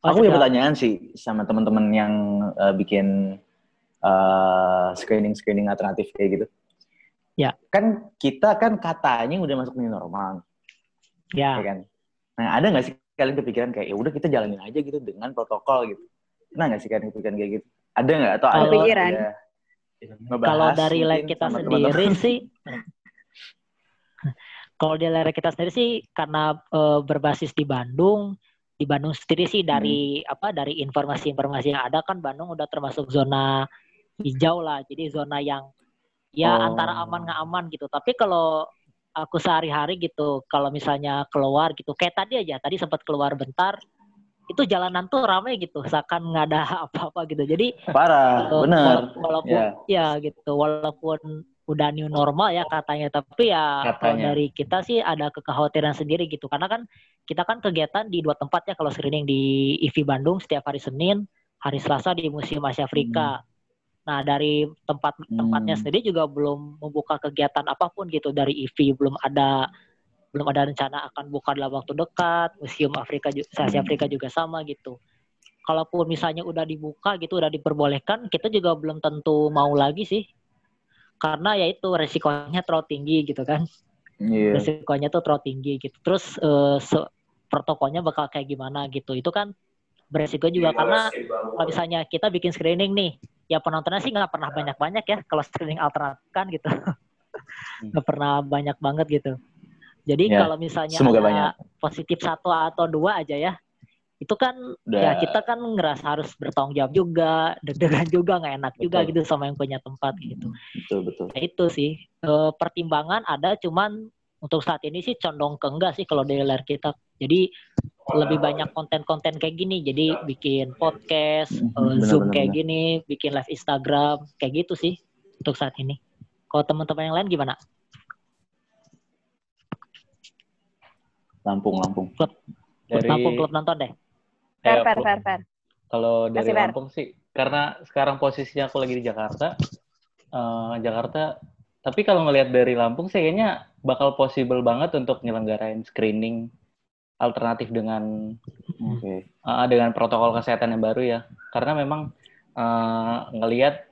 Speaker 1: Oh,
Speaker 2: aku punya pertanyaan sih sama teman-teman yang uh, bikin uh, screening-screening alternatif kayak gitu.
Speaker 1: Ya.
Speaker 2: Kan kita kan katanya udah masuk new normal, ya
Speaker 1: Ya,
Speaker 2: kan? Nah, ada nggak sih kalian kepikiran kayak ya udah kita jalanin aja gitu dengan protokol gitu? Pernah nggak sih kalian kepikiran kayak gitu? Ada nggak? Atau ada ngebahas
Speaker 1: kalau dari lari kita sendiri sih kalau di lari kita sendiri sih karena eh, berbasis di Bandung di Bandung sendiri sih dari apa dari informasi-informasi yang ada kan Bandung udah termasuk zona hijau lah. Jadi zona yang ya
Speaker 2: Oh.
Speaker 1: antara aman nggak aman gitu. Tapi kalau aku sehari-hari gitu kalau misalnya keluar gitu kayak tadi aja tadi sempat keluar bentar itu jalanan tuh ramai gitu seakan nggak ada apa-apa gitu jadi
Speaker 2: Parah,
Speaker 1: Eh,
Speaker 2: bener.
Speaker 1: wala- Walaupun
Speaker 2: Ya.
Speaker 1: ya gitu, walaupun udah new normal ya katanya, tapi ya kalau
Speaker 2: Katanya.
Speaker 1: dari kita sih ada kekhawatiran sendiri gitu, karena kan kita kan kegiatan di dua tempat ya kalau screening di IVI Bandung setiap hari Senin, hari Selasa di Museum Asia Afrika. Nah dari tempat tempatnya
Speaker 2: Hmm.
Speaker 1: sendiri juga belum membuka kegiatan apa pun gitu dari IVI belum ada belum ada rencana akan buka dalam waktu dekat. Museum Afrika Asia
Speaker 2: Hmm.
Speaker 1: Afrika juga sama gitu. Kalaupun misalnya udah dibuka gitu udah diperbolehkan kita juga belum tentu mau lagi sih. Karena ya itu resikonya terlalu tinggi gitu kan.
Speaker 2: Iya.
Speaker 1: resikonya tuh terlalu tinggi gitu. Terus se- protokolnya bakal kayak gimana gitu. Itu kan beresiko juga karena kalau misalnya kita bikin screening nih ya penontonnya sih nggak pernah banyak-banyak ya. Kalau screening alternatif kan gitu. Nggak pernah banyak banget gitu jadi
Speaker 2: Ya,
Speaker 1: kalau misalnya
Speaker 2: semoga
Speaker 1: ada
Speaker 2: banyak.
Speaker 1: positif satu atau dua aja ya itu kan
Speaker 2: Udah.
Speaker 1: ya kita kan ngerasa harus bertanggung jawab juga deg-degan juga nggak enak juga
Speaker 2: Betul.
Speaker 1: gitu sama yang punya tempat gitu
Speaker 2: Betul betul.
Speaker 1: Nah, itu sih Eh, pertimbangan ada cuman untuk saat ini sih condong ke enggak sih kalau dari layar kita jadi lebih banyak konten-konten kayak gini jadi bikin podcast
Speaker 2: Mhm,
Speaker 1: eh, zoom
Speaker 2: benar-benar.
Speaker 1: kayak gini bikin live Instagram kayak gitu sih untuk saat ini kalau teman-teman yang lain gimana
Speaker 2: Lampung Lampung.
Speaker 1: klub
Speaker 9: Dari
Speaker 1: Lampung klub nonton deh
Speaker 4: Fair,
Speaker 9: eh,
Speaker 4: fair, fair, fair.
Speaker 9: Kalau dari
Speaker 4: Kasih.
Speaker 9: Lampung sih, karena sekarang posisinya aku lagi di Jakarta, eh, Jakarta. Tapi kalau ngelihat dari Lampung sih kayaknya bakal possible banget untuk nyelenggarain screening alternatif dengan
Speaker 2: Oke.
Speaker 9: eh, dengan protokol kesehatan yang baru ya. Karena memang eh, ngelihat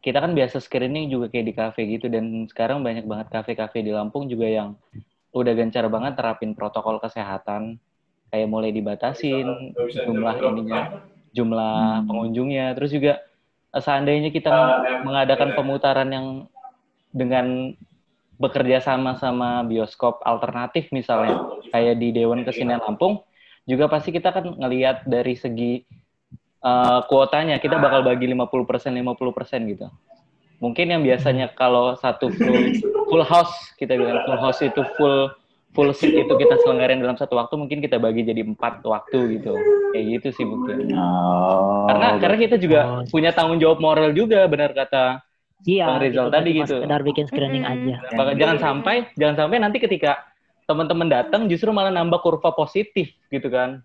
Speaker 9: kita kan biasa screening juga kayak di kafe gitu dan sekarang banyak banget kafe-kafe di Lampung juga yang udah gencar banget terapin protokol kesehatan. Kayak mulai dibatasin jumlah ininya jumlah pengunjungnya. Terus juga eh, seandainya kita mengadakan pemutaran yang dengan bekerja sama sama bioskop alternatif misalnya kayak di Dewan Kesenian Lampung juga pasti kita kan ngelihat dari segi eh, kuotanya. Kita bakal bagi 50% 50% gitu. Mungkin yang biasanya kalau satu full full house kita bilang full house itu full full seat itu kita selenggarain dalam satu waktu mungkin kita bagi jadi empat waktu gitu. Kayak gitu sih mungkin.
Speaker 2: Oh,
Speaker 9: Karena karena kita juga
Speaker 1: Oh.
Speaker 9: punya tanggung jawab moral juga benar kata
Speaker 1: iya
Speaker 9: Bang Rizal
Speaker 1: itu
Speaker 9: tadi gitu.
Speaker 1: sekedar bikin screening aja
Speaker 9: Maka jangan sampai jangan sampai nanti ketika teman-teman datang justru malah nambah kurva positif gitu kan.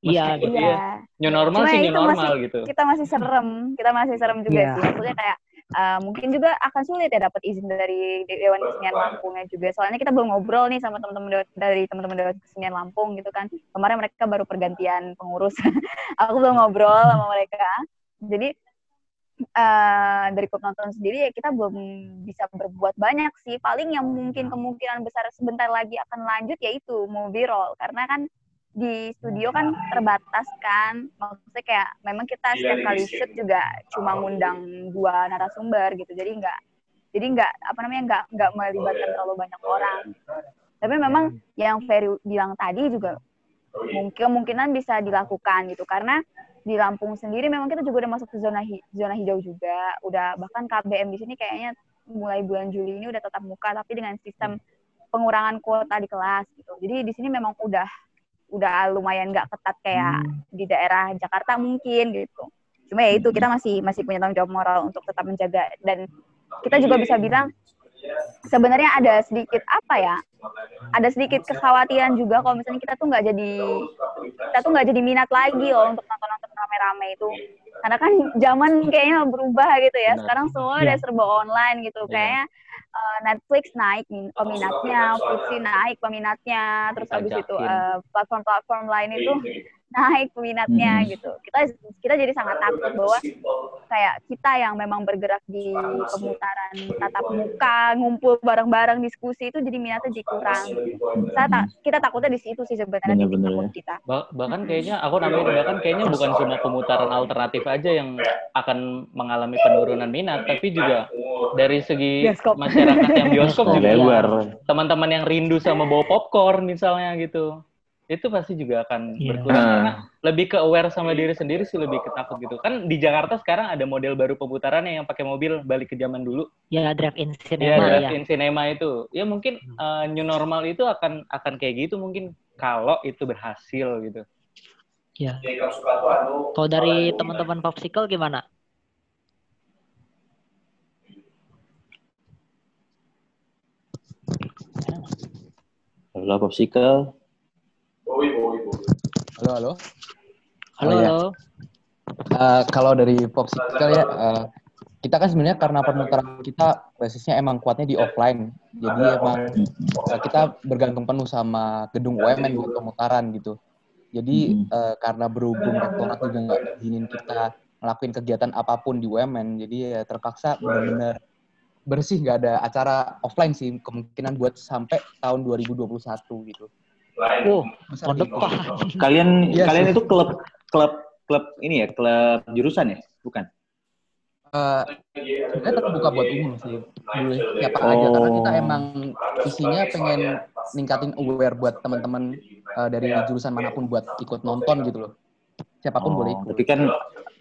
Speaker 1: iya gitu.
Speaker 9: Iya.
Speaker 4: Iya.
Speaker 9: New normal
Speaker 4: Cuma
Speaker 9: sih new normal
Speaker 4: masih-
Speaker 9: gitu.
Speaker 4: Kita masih serem, kita masih serem juga
Speaker 1: Iya.
Speaker 4: sih. Maksudnya kayak eh, mungkin juga akan sulit ya dapat izin dari Dewan Kesenian Lampungnya juga. Soalnya kita belum ngobrol nih sama teman-teman dari teman-teman Dewan Kesenian Lampung gitu kan. Kemarin mereka baru pergantian pengurus. Aku belum ngobrol sama mereka. Jadi eh, dari klub nonton sendiri ya kita belum bisa berbuat banyak sih. Paling yang mungkin kemungkinan besar sebentar lagi akan lanjut yaitu movie roll karena kan di studio kan terbatas kan. Maksudnya kayak memang kita setiap kali shoot juga cuma ngundang dua narasumber gitu. Jadi nggak jadi nggak apa namanya nggak nggak melibatkan terlalu banyak orang. Tapi memang yang Ferry bilang tadi juga mungkin kemungkinan bisa dilakukan gitu. Karena di Lampung sendiri memang kita juga udah masuk ke zona hi- zona hijau juga. Udah bahkan KBM di sini kayaknya mulai bulan Juli ini udah tetap muka tapi dengan sistem pengurangan kuota di kelas gitu. Jadi di sini memang udah udah lumayan nggak ketat kayak di daerah Jakarta mungkin gitu. Cuma ya itu kita masih masih punya tanggung jawab moral untuk tetap menjaga. Dan kita juga bisa bilang sebenarnya ada sedikit apa ya? Ada sedikit kekhawatiran juga kalau misalnya kita tuh nggak jadi kita tuh nggak jadi minat lagi loh untuk nonton-nonton rame-rame itu. Karena kan zaman kayaknya berubah gitu ya. Sekarang semua
Speaker 1: Iya.
Speaker 4: udah serba online gitu.
Speaker 2: Iya.
Speaker 4: kayaknya uh, Netflix naik min- peminatnya, Fuji naik peminatnya, terus habis itu
Speaker 9: Ajakin.
Speaker 4: uh, platform-platform lain itu naik peminatnya
Speaker 2: Hmm.
Speaker 4: gitu. Kita kita jadi sangat takut bahwa kayak kita yang memang bergerak di pemutaran tatap muka, ngumpul bareng-bareng diskusi itu jadi minatnya jadi kurang. Saya ta- kita takutnya di situ sih sebenarnya titik
Speaker 2: Bener-bener
Speaker 4: takut
Speaker 2: ya.
Speaker 4: kita.
Speaker 9: Bah- bahkan kayaknya aku nambahin bahkan kayaknya bukan cuma pemutaran alternatif aja yang akan mengalami penurunan minat tapi juga dari segi
Speaker 4: Bioskop.
Speaker 9: masyarakat yang bioskop juga teman-teman yang rindu sama bawa popcorn misalnya gitu itu pasti juga akan
Speaker 1: Iya.
Speaker 9: berkurang
Speaker 2: Ah.
Speaker 9: karena lebih ke aware sama diri sendiri sih lebih ketakut gitu kan di Jakarta sekarang ada model baru pemutarannya yang pakai mobil balik ke zaman dulu
Speaker 1: ya drive-in
Speaker 9: ya
Speaker 1: cinema ya,
Speaker 9: drive-in cinema itu ya mungkin uh, new normal itu akan akan kayak gitu mungkin kalau itu berhasil gitu
Speaker 1: ya. kalau dari teman-teman popsicle gimana
Speaker 2: Halo Popsicle.
Speaker 10: Halo, halo.
Speaker 1: halo
Speaker 10: Oh, iya.
Speaker 1: halo
Speaker 10: Eh, kalau dari Popsicle ya, eh, kita kan sebenarnya karena permutaran kita basisnya emang kuatnya di offline. Jadi emang eh, kita bergantung penuh sama gedung UMN buat pemutaran gitu. Jadi eh, karena berhubung rektorat juga nggak izinin kita ngelakuin kegiatan apa pun di UMN, jadi ya terpaksa benar-benar bersih nggak ada acara offline sih kemungkinan buat sampai tahun 2021 gitu.
Speaker 1: Oh tahun depan
Speaker 2: Kalian
Speaker 10: Iya
Speaker 2: kalian itu klub klub klub ini ya, klub jurusan ya? Bukan.
Speaker 10: Eh, sebenarnya terbuka buat umum sih boleh siapa aja karena kita emang isinya pengen ningkatin aware buat teman-teman eh, dari jurusan mana pun buat ikut nonton gitu loh. Siapa pun boleh
Speaker 2: Oh,
Speaker 10: ikut.
Speaker 2: tapi kan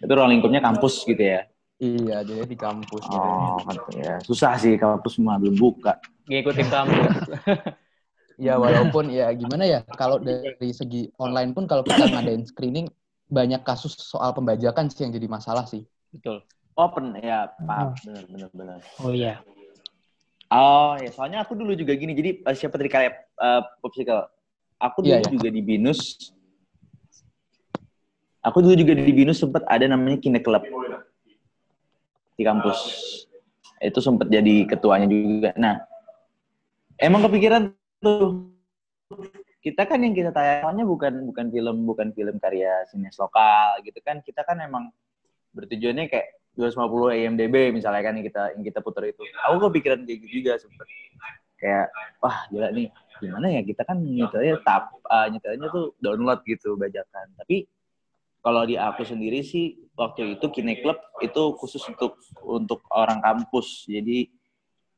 Speaker 2: itu ruang lingkupnya kampus gitu ya.
Speaker 10: Iya, jadi di kampus gitu.
Speaker 2: Oh, kan ya. Susah sih kampus semua belum buka.
Speaker 9: Ngikutin kampus.
Speaker 10: Ya walaupun ya gimana ya kalau dari segi online pun kalau kita ngadain screening banyak kasus soal pembajakan sih yang jadi masalah sih.
Speaker 9: Betul.
Speaker 2: Open ya, Pak. Benar benar benar.
Speaker 1: Oh iya.
Speaker 2: Oh ya, soalnya aku dulu juga gini. Jadi eh, siapa tadi kayak uh, popsicle. Aku dulu
Speaker 10: Iya, iya.
Speaker 2: juga di Binus. Aku dulu juga di Binus sempat ada namanya Kine Club di kampus. Itu sempat jadi ketuanya juga. Nah, emang kepikiran tuh. Kita kan yang kita tayangnya bukan bukan film bukan film karya sinias lokal gitu kan. Kita kan emang bertujuannya kayak 250 IMDb misalnya kan yang kita yang kita putar itu. Aku kepikiran kayak gitu juga sempet. Kayak wah gila nih. Gimana ya kita kan nyetelnya tap uh, nyetelnya tuh download gitu bajakan. Tapi kalau di aku sendiri sih waktu itu Kine Club itu khusus untuk untuk orang kampus. Jadi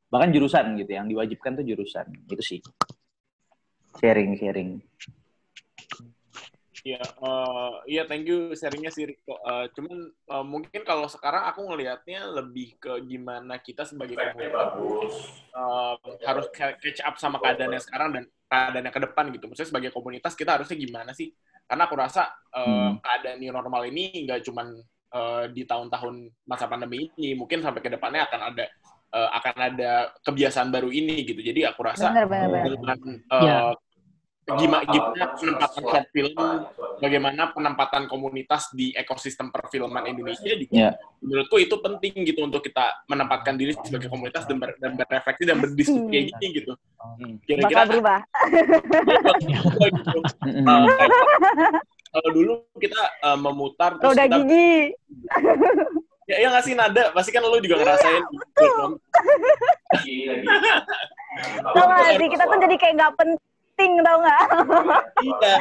Speaker 2: bahkan jurusan gitu yang diwajibkan tuh jurusan. Itu sih sharing sharing
Speaker 6: Iya, eh, iya thank you sharingnya sih Riko. Eh, cuman eh, mungkin kalau sekarang aku ngelihatnya lebih ke gimana kita sebagai komunitas eh, harus ca- catch up sama keadaannya sekarang dan keadaannya ke depan gitu. Maksudnya sebagai komunitas kita harusnya gimana sih? Karena aku rasa eh,
Speaker 2: Hmm.
Speaker 6: keadaan new normal ini nggak cuman eh, di tahun-tahun masa pandemi ini, mungkin sampai ke depannya akan ada eh, akan ada kebiasaan baru ini gitu. Jadi aku rasa
Speaker 4: Benar, benar, benar.
Speaker 6: dengan eh,
Speaker 1: Ya.
Speaker 6: Gimana gimana penempatan short film, bagaimana penempatan komunitas di ekosistem perfilman Indonesia juga
Speaker 2: ya
Speaker 6: menurutku itu penting gitu untuk kita menempatkan diri sebagai komunitas dan, ber, dan berrefleksi dan berdiskusi kayak gini gitu. Kira-kira
Speaker 4: Bakal berubah.
Speaker 6: gitu. Uh, kalau dulu kita uh, memutar terus
Speaker 4: Roda
Speaker 6: kita
Speaker 4: gigi.
Speaker 6: ya, ya ngasih nada pasti kan lo juga ngerasain gitu kan.
Speaker 4: Gak sih, kita tuh jadi kayak nggak penting, tau nggak?
Speaker 6: Iya,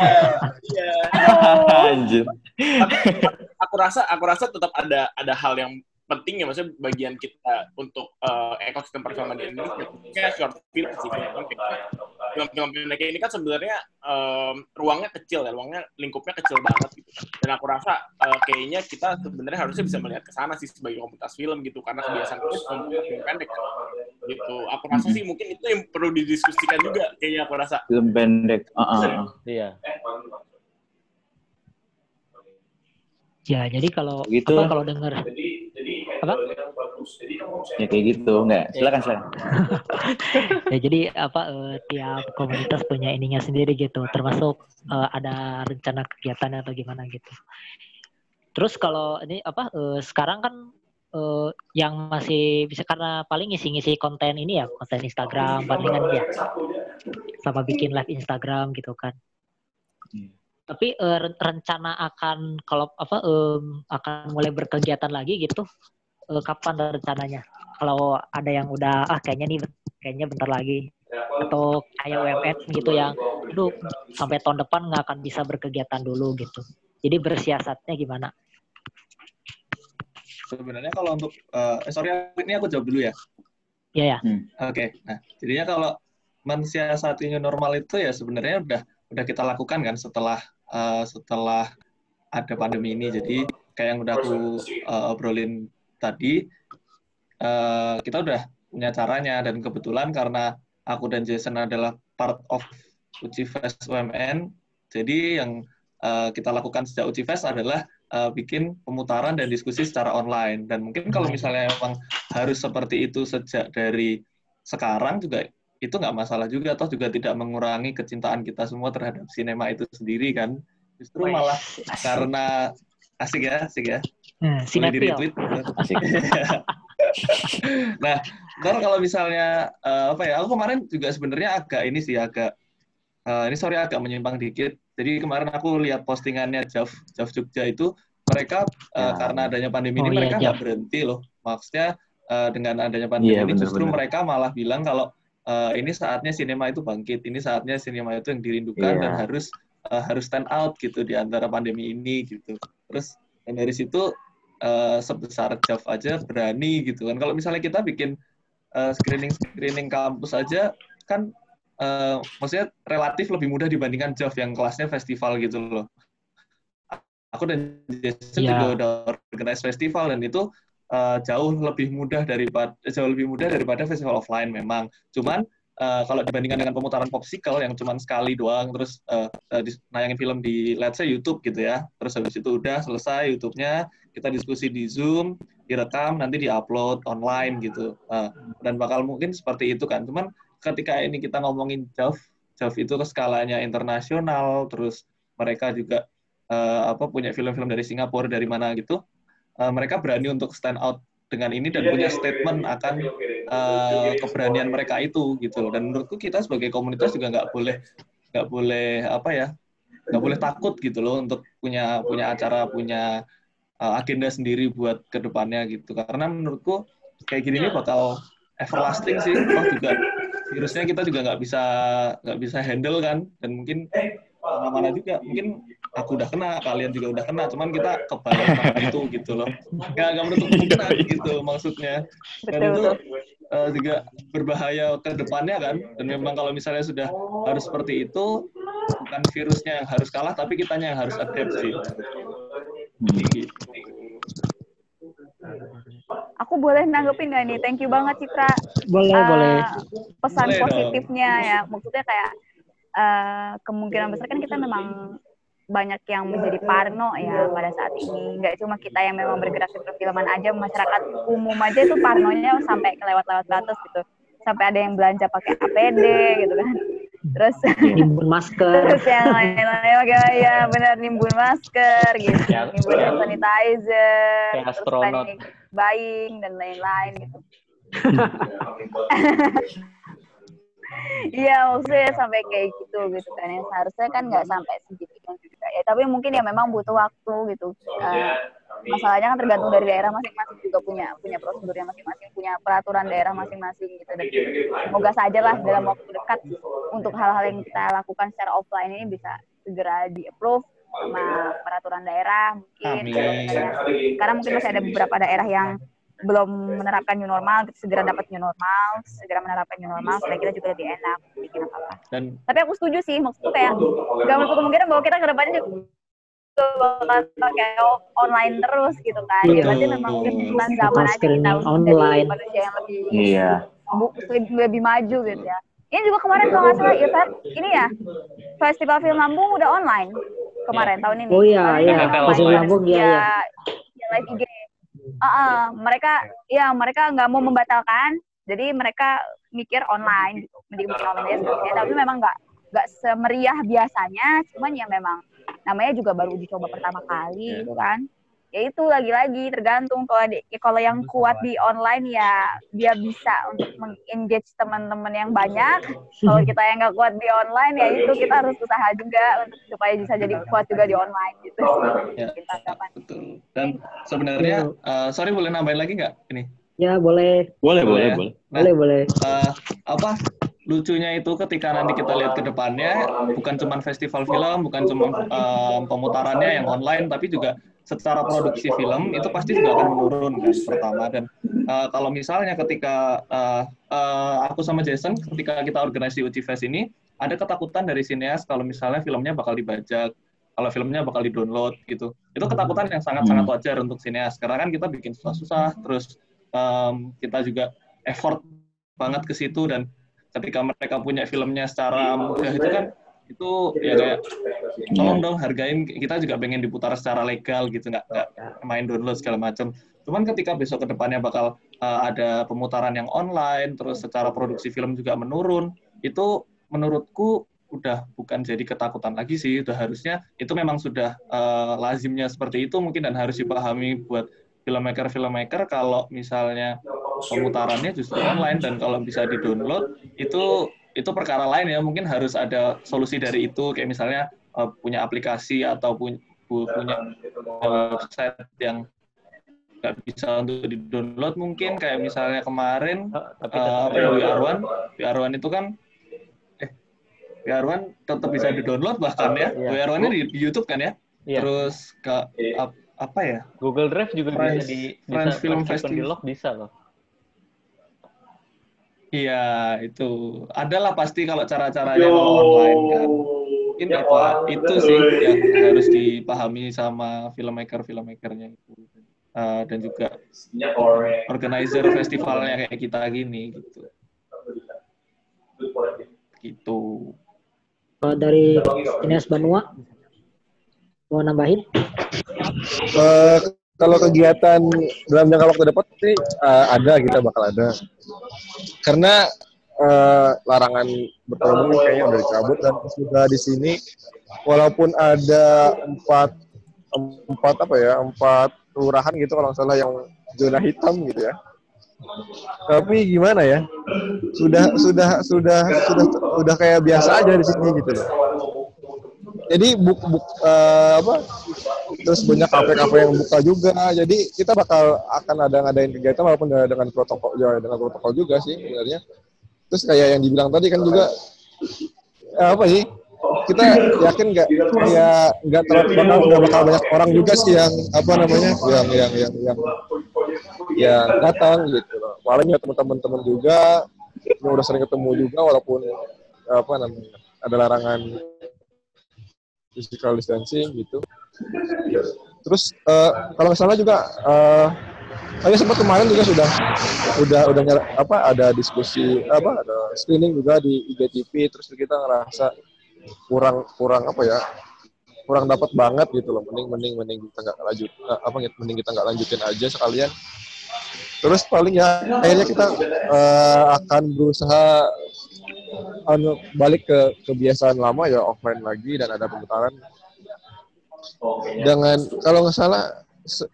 Speaker 6: iya.
Speaker 2: anjir
Speaker 6: aku rasa aku rasa tetap ada ada hal yang penting ya maksudnya bagian kita untuk uh, ekosistem perfilman di Indonesia kayak short film sih film film pendek ini kan sebenarnya um, ruangnya kecil ya ruangnya lingkupnya kecil banget gitu dan aku rasa uh, kayaknya kita sebenarnya harusnya bisa melihat ke sana sih sebagai komunitas film gitu karena kebiasaan kita film pendek kan. gitu aku rasa sih mungkin itu yang perlu didiskusikan juga kayaknya aku rasa
Speaker 2: film pendek ah, ah.
Speaker 9: Iya.
Speaker 1: Ya, jadi kalau
Speaker 2: Gitu.
Speaker 1: apa kalau dengar apa?
Speaker 2: ya kayak gitu nggak silakan silakan
Speaker 1: Ya jadi apa eh, tiap komunitas punya ininya sendiri gitu, termasuk eh, ada rencana kegiatannya atau gimana gitu. Terus kalau ini apa eh, sekarang kan eh, yang masih bisa karena paling ngisi-ngisi konten ini ya, konten Instagram palingan ya. Sama bikin live Instagram gitu kan. Tapi eh, ren- rencana akan kalau apa em, akan mulai berkegiatan lagi gitu eh, kapan rencananya? Kalau ada yang udah ah kayaknya nih kayaknya bentar lagi atau kayak UMN gitu yang aduh sampai tahun depan nggak akan bisa berkegiatan dulu gitu. Jadi bersiasatnya gimana?
Speaker 7: Sebenarnya kalau untuk, eh eh, sorry ini aku jawab dulu ya.
Speaker 1: Iya ya.
Speaker 7: Oke, nah jadinya kalau mensiasati new normal itu ya sebenarnya udah udah kita lakukan kan setelah eh, setelah ada pandemi ini. Jadi kayak yang udah aku eh, obrolin tadi, eh, kita udah punya caranya dan kebetulan karena aku dan Jason adalah part of Uci Fest UMN, jadi yang eh, kita lakukan sejak Uci Fest adalah eh, bikin pemutaran dan diskusi secara online. Dan mungkin kalau misalnya memang harus seperti itu sejak dari sekarang juga itu nggak masalah juga, atau juga tidak mengurangi kecintaan kita semua terhadap sinema itu sendiri kan. Justru malah karena asik ya, asik ya.
Speaker 1: Hmm,
Speaker 7: Boleh
Speaker 1: sinetron.
Speaker 7: di-retweet.
Speaker 2: asik
Speaker 7: nah, ntar kalau misalnya eh, apa ya? Aku kemarin juga sebenarnya agak ini sih agak eh, ini sorry agak menyimpang dikit. Jadi kemarin aku lihat postingannya Jav Jav Jogja itu mereka eh,
Speaker 2: Ya.
Speaker 7: karena adanya pandemi
Speaker 1: Oh
Speaker 7: ini
Speaker 1: iya,
Speaker 7: mereka nggak
Speaker 1: Jav.
Speaker 7: berhenti loh. Maksudnya eh, dengan adanya pandemi
Speaker 2: Iya,
Speaker 7: ini justru
Speaker 2: benar-benar.
Speaker 7: mereka malah bilang kalau eh, ini saatnya sinema itu bangkit, ini saatnya sinema itu yang dirindukan
Speaker 2: Iya.
Speaker 7: dan harus eh, harus stand out gitu di antara pandemi ini gitu. Terus dan dari situ eh, sebesar Jav aja berani gitu kan. Kalau misalnya kita bikin screening screening kampus aja kan eh, maksudnya relatif lebih mudah dibandingkan Jov yang kelasnya festival gitu loh. Aku dan Jason
Speaker 1: Iya.
Speaker 7: juga udah organize festival dan itu eh, jauh lebih mudah daripada jauh lebih mudah daripada festival offline memang. Cuman eh, kalau dibandingkan dengan pemutaran popsicle yang cuman sekali doang terus eh, dis- nayangin film di let's say YouTube gitu ya. Terus habis itu udah selesai YouTube-nya, kita diskusi di Zoom, direkam nanti diupload online gitu. Eh, dan bakal mungkin seperti itu kan. Cuman ketika ini kita ngomongin JAV, JAV itu ke skalanya internasional, terus mereka juga eh, apa punya film-film dari Singapura dari mana gitu, eh, mereka berani untuk stand out dengan ini dan punya statement akan eh, keberanian mereka itu gitu loh. Dan menurutku kita sebagai komunitas juga nggak boleh nggak boleh apa ya nggak boleh takut gitu loh untuk punya punya acara punya eh, agenda sendiri buat ke depannya gitu. Karena menurutku kayak gini ini bakal everlasting sih. Toh juga virusnya kita juga nggak bisa nggak bisa handle kan. Dan mungkin mana-mana juga. Mungkin aku udah kena kalian juga udah kena cuman kita sama itu gitu loh nggak nggak menutup kemungkinan gitu maksudnya dan
Speaker 4: Betul,
Speaker 7: itu
Speaker 4: betul.
Speaker 7: eh, juga berbahaya ke depannya kan dan memang kalau misalnya sudah harus seperti itu bukan virusnya yang harus kalah tapi kitanya yang harus adapt sih Gitu.
Speaker 4: Aku boleh nanggepin nggak nih? Thank you banget Citra.
Speaker 1: Boleh,
Speaker 4: Eh,
Speaker 1: boleh.
Speaker 4: Pesan
Speaker 7: Boleh dong.
Speaker 4: positifnya ya. Maksudnya kayak eh, kemungkinan besar kan kita memang banyak yang menjadi parno ya pada saat ini. Nggak cuma kita yang memang bergerak di perfilman aja, masyarakat umum aja itu parnonya sampai kelewat-lewat batas gitu. Sampai ada yang belanja pakai APD gitu kan. Terus
Speaker 1: Nimbun masker.
Speaker 4: terus yang lain-lain ya benar nimbun masker gitu
Speaker 9: Ya,
Speaker 4: nimbun
Speaker 9: ya.
Speaker 4: hand sanitizer
Speaker 9: Kayak
Speaker 4: terus buying dan lain-lain gitu Iya maksudnya sampai kayak gitu gitu kan. Yang seharusnya kan nggak sampai segitu juga ya. Tapi mungkin ya memang butuh waktu gitu. Eh, masalahnya kan tergantung dari daerah masing-masing juga punya punya prosedurnya masing-masing punya peraturan daerah masing-masing gitu. Dan semoga saja lah dalam waktu dekat untuk hal-hal yang kita lakukan secara offline ini bisa segera di approve sama peraturan daerah mungkin. Karena mungkin masih ada beberapa daerah yang belum menerapkan new normal segera dapat new normal segera menerapkan new normal supaya kita juga lebih enak bikin apa apa
Speaker 7: dan
Speaker 4: tapi aku setuju sih maksudku kayak gak menutup kemungkinan bahwa kita ke depannya juga bakal pakai online terus gitu kan ya berarti memang tuntutan zaman aja kita
Speaker 1: online.
Speaker 4: manusia yang lebih
Speaker 9: Iya.
Speaker 4: lebih, lebih maju gitu ya ini juga kemarin kalau nggak salah event ini ya festival film Lampung udah online kemarin tahun ini
Speaker 1: Oh iya, iya.
Speaker 9: Festival.
Speaker 1: Lampung, iya,
Speaker 4: ya,
Speaker 1: iya.
Speaker 4: ya live IG Ah, ah, mereka ya mereka nggak mau membatalkan jadi mereka mikir online gitu. mending bikin online sebenarnya tapi memang nggak nggak semeriah biasanya cuman ya memang namanya juga baru dicoba pertama kali gitu kan ya itu lagi-lagi tergantung kalau di, ya kalau yang kuat di online ya dia bisa untuk mengengage teman-teman yang banyak. Kalau kita yang nggak kuat di online ya itu kita harus usaha juga untuk supaya bisa jadi kuat juga di online gitu.
Speaker 7: Ya.
Speaker 4: kita kapan
Speaker 7: betul. Dan sebenarnya eh, sorry boleh nambahin lagi nggak ini?
Speaker 1: Ya boleh,
Speaker 2: Boleh,
Speaker 7: Boleh
Speaker 2: boleh,
Speaker 7: ya?
Speaker 2: boleh.
Speaker 7: Nah,
Speaker 1: boleh, boleh.
Speaker 7: eh, apa lucunya itu ketika nanti kita lihat ke depannya bukan cuma festival film, bukan cuma eh, pemutarannya yang online, tapi juga secara produksi film itu pasti juga akan menurun kan pertama. Dan eh, kalau misalnya ketika eh, eh, aku sama Jason ketika kita organize di Uci Fest ini ada ketakutan dari sineas kalau misalnya filmnya bakal dibajak kalau filmnya bakal di-download gitu. Itu ketakutan yang sangat-sangat wajar untuk sineas. Karena kan kita bikin susah-susah terus em, kita juga effort banget ke situ dan ketika mereka punya filmnya secara mudah itu kan itu ya kayak tolong dong hargain kita juga pengen diputar secara legal gitu nggak nggak main download segala macam cuman ketika besok ke depannya bakal uh, ada pemutaran yang online terus secara produksi film juga menurun itu menurutku udah bukan jadi ketakutan lagi sih. Udah harusnya itu memang sudah uh, lazimnya seperti itu mungkin dan harus dipahami buat filmmaker filmmaker kalau misalnya pemutarannya justru online dan kalau bisa di download itu itu perkara lain ya mungkin harus ada solusi dari itu. Kayak misalnya uh, punya aplikasi atau punya punya website yang nggak bisa untuk di download mungkin kayak misalnya kemarin
Speaker 9: Tapi
Speaker 7: uh, apa ya WR1 WR1 itu kan eh WR1 tetap bisa di download bahkan ya.
Speaker 9: Iya.
Speaker 7: WR1 nya di, di YouTube kan ya?
Speaker 9: Iya.
Speaker 7: terus ke ap- apa ya?
Speaker 9: Google Drive juga
Speaker 7: France-
Speaker 9: bisa di
Speaker 7: France
Speaker 9: bisa
Speaker 7: Film
Speaker 9: meskipun di
Speaker 7: Festival.
Speaker 9: lock bisa loh.
Speaker 7: Iya, itu. Adalah pasti kalau cara-caranya kalau online kan. Ini apa? Itu sih yang harus dipahami sama filmmaker-filmmakernya itu. Eh, dan juga organizer festivalnya kayak kita gini gitu. Gitu.
Speaker 1: Kalau dari Ines Banua mau nambahin?
Speaker 3: Eh, kalau kegiatan dalam jangka waktu dekat sih eh, ada kita bakal ada. Karena eh, larangan berkerumun kayaknya udah dicabut dan juga di sini walaupun ada empat empat apa ya empat kelurahan gitu kalau salah yang zona hitam gitu ya. Tapi gimana ya? Sudah sudah sudah sudah sudah kayak biasa aja di sini gitu loh. Jadi buk buk eh, apa? Terus banyak kafe-kafe yang buka juga. Jadi kita bakal akan ada ngadain kegiatan walaupun dengan, protokol ya dengan protokol juga sih sebenarnya. Terus kayak yang dibilang tadi kan juga eh, apa sih? Kita yakin nggak ya nggak terlalu nggak bakal banyak orang juga sih yang apa namanya yang yang yang yang yang datang gitu. Paling ya teman-teman teman juga yang udah sering ketemu juga walaupun apa namanya ada larangan physical distancing gitu. Terus eh, kalau nggak salah juga eh saya sempat kemarin juga sudah udah udah nyala- apa ada diskusi apa ada screening juga di IGTV terus kita ngerasa kurang kurang apa ya kurang dapat banget gitu loh mending mending mending kita nggak lanjut eh, apa mending kita nggak lanjutin aja sekalian terus paling ya akhirnya kita eh, akan berusaha balik ke kebiasaan lama ya offline lagi dan ada pemutaran. Dengan kalau nggak salah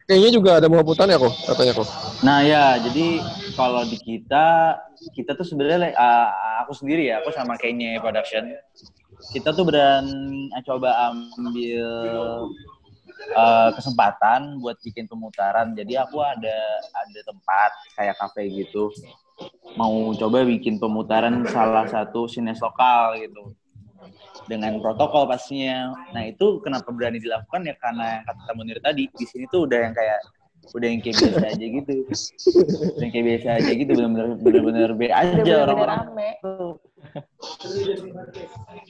Speaker 3: kayaknya juga ada pemutaran ya kok katanya kok
Speaker 2: Nah ya, jadi kalau di kita, kita tuh sebenarnya uh, aku sendiri ya, aku sama Kenya Production, kita tuh berani coba ambil uh, kesempatan buat bikin pemutaran. Jadi aku ada ada tempat kayak kafe gitu, mau coba bikin pemutaran salah satu sines lokal gitu. Dengan protokol pastinya. Nah itu kenapa berani dilakukan? Ya karena yang kata Munir tadi di sini tuh udah yang kayak udah yang kayak biasa aja gitu, udah yang kayak biasa aja gitu bener-bener bener-bener be aja orang-orang.
Speaker 8: rame.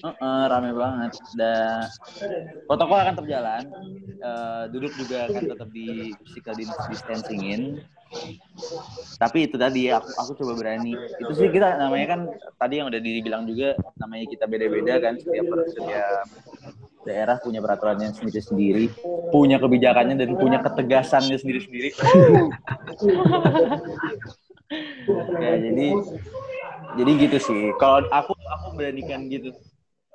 Speaker 2: Heeh, rame banget. Dan protokol akan terjalan Eh, duduk juga akan tetap di physical distancingin tapi itu tadi aku aku coba berani. Itu sih kita namanya kan tadi yang udah dibilang juga namanya kita beda-beda kan setiap setiap daerah punya peraturannya sendiri-sendiri punya kebijakannya dan punya ketegasannya sendiri-sendiri. Ya jadi jadi gitu sih. Kalau aku aku beranikan gitu.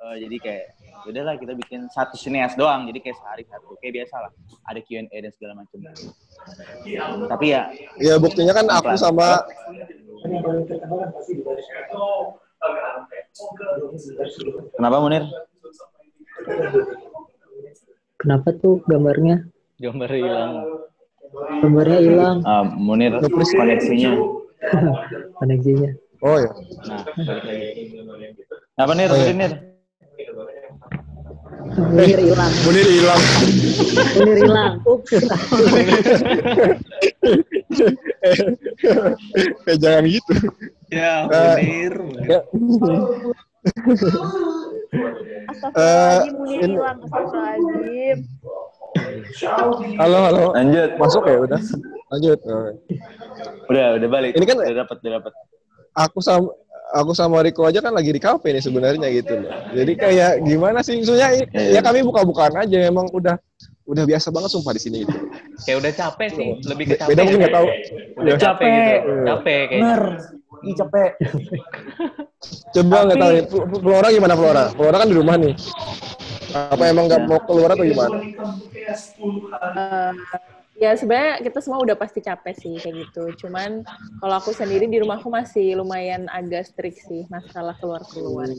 Speaker 2: Eh, jadi kayak "Ya udahlah kita bikin satu sineas doang jadi kayak sehari satu. Kayak biasa lah ada Q&A dan segala macam. Tapi ya
Speaker 3: ya buktinya kan aku sama
Speaker 2: kenapa Munir?
Speaker 1: Kenapa tuh gambarnya?
Speaker 9: Gambar hilang.
Speaker 1: Gambarnya hilang.
Speaker 2: Ah, Munir koneksinya.
Speaker 1: Koneksinya.
Speaker 3: oh ya
Speaker 2: nah balik lagi. Apa Nir
Speaker 3: Oh, iya.
Speaker 2: tadi, Nir
Speaker 1: Munir hilang.
Speaker 3: Munir hilang
Speaker 1: Munir hilang. Ups.
Speaker 3: eh jangan gitu
Speaker 7: Ya,
Speaker 3: Eh,
Speaker 7: Munir.
Speaker 3: ya.
Speaker 4: Astagfirullahaladzim, Munir
Speaker 3: ini-
Speaker 4: hilang. Astagfirullahaladzim.
Speaker 3: halo halo
Speaker 2: lanjut
Speaker 3: masuk ya udah lanjut
Speaker 2: udah udah balik
Speaker 3: Ini kan-
Speaker 2: udah dapat udah dapat
Speaker 3: aku sama aku sama Riko aja kan lagi di kafe nih sebenarnya gitu loh. Jadi kayak gimana sih? Maksudnya
Speaker 2: Iya.
Speaker 3: ya kami buka-bukaan aja emang udah udah biasa banget sumpah di sini gitu.
Speaker 9: Kayak udah capek sih, lebih ke capek.
Speaker 3: Beda mungkin nggak tahu.
Speaker 9: Udah
Speaker 3: Ya.
Speaker 9: capek gitu.
Speaker 3: Iya.
Speaker 9: Capek kayaknya.
Speaker 2: Bener. Ih capek.
Speaker 3: Coba nggak tahu nih. Fl- Flora gimana Flora? Flora kan di rumah nih. Apa emang nggak mau keluar atau gimana?
Speaker 8: Ya sebenarnya kita semua udah pasti capek sih kayak gitu. Cuman kalau aku sendiri di rumahku masih lumayan agak strict sih masalah keluar-keluar.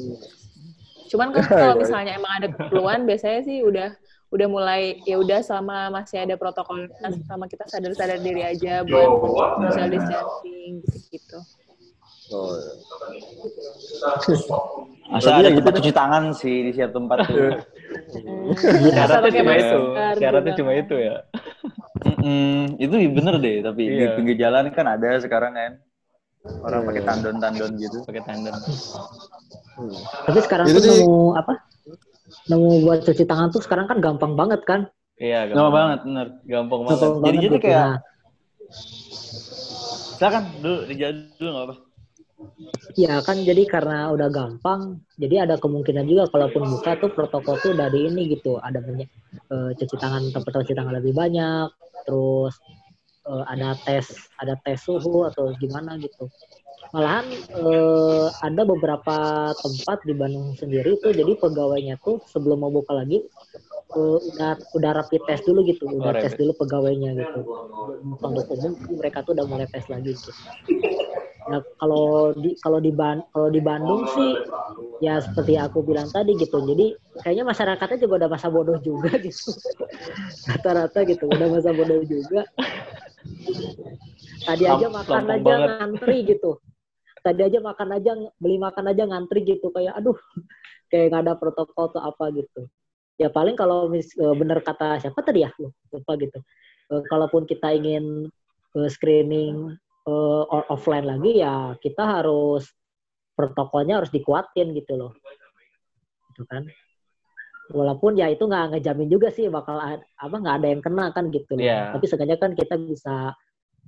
Speaker 8: Cuman kan kalau
Speaker 3: Iya.
Speaker 8: misalnya emang ada keperluan biasanya sih udah udah mulai ya udah selama masih ada protokol sama kita sadar-sadar diri aja buat social distancing gitu-gitu.
Speaker 3: Oh, ya.
Speaker 2: Asal ada
Speaker 3: ya gitu
Speaker 2: tempat
Speaker 3: deh.
Speaker 2: cuci tangan sih di setiap tempat tuh.
Speaker 3: Iya.
Speaker 9: Syaratnya cuma itu. Syaratnya cuma itu ya.
Speaker 2: Mm-mm, itu bener deh, tapi di
Speaker 9: Iya.
Speaker 2: pinggir jalan kan ada sekarang kan. Orang pakai tandon-tandon gitu.
Speaker 9: pakai tandon.
Speaker 1: Tapi sekarang
Speaker 3: Itu
Speaker 1: tuh nemu apa? Nemu buat cuci tangan tuh sekarang kan gampang banget kan?
Speaker 9: Iya,
Speaker 2: Lama banget, bener.
Speaker 9: Gampang banget.
Speaker 1: Gampang
Speaker 2: Jadi
Speaker 1: banget
Speaker 2: jadi
Speaker 1: gitu.
Speaker 2: kayak
Speaker 1: Nah,
Speaker 2: silakan dulu dijawab dulu nggak apa.
Speaker 1: Iya kan jadi karena udah gampang, jadi ada kemungkinan juga kalaupun buka tuh protokol tuh udah di ini gitu, ada banyak eh, cuci tangan tempat cuci tangan lebih banyak, terus eh, ada tes ada tes suhu atau gimana gitu. Malahan eh, ada beberapa tempat di Bandung sendiri tuh jadi pegawainya tuh sebelum mau buka lagi eh, udah udah rapid test dulu gitu, udah
Speaker 9: Oh,
Speaker 1: tes
Speaker 9: rapid.
Speaker 1: dulu pegawainya gitu. Untuk umum mereka tuh udah mulai tes lagi gitu. Nah, kalau di kalau di Ban- kalau di Bandung sih ya seperti aku bilang tadi gitu. Jadi kayaknya masyarakatnya juga udah masa bodoh juga gitu. Rata-rata gitu, udah masa bodoh juga. Tadi aja
Speaker 9: Lamp-
Speaker 1: makan
Speaker 9: lampang
Speaker 1: aja
Speaker 9: banget.
Speaker 1: ngantri gitu. Tadi aja makan aja beli makan aja ngantri gitu kayak aduh kayak nggak ada protokol atau apa gitu. Ya paling kalau mis, eh, bener kata siapa tadi ya lupa gitu. Eh, kalaupun kita ingin eh, screening o- offline lagi ya kita harus protokolnya harus dikuatin gitu loh gitu kan walaupun ya itu nggak ngejamin juga sih bakal apa nggak ada yang kena kan gitu loh
Speaker 9: Iya.
Speaker 1: tapi seenggaknya kan kita bisa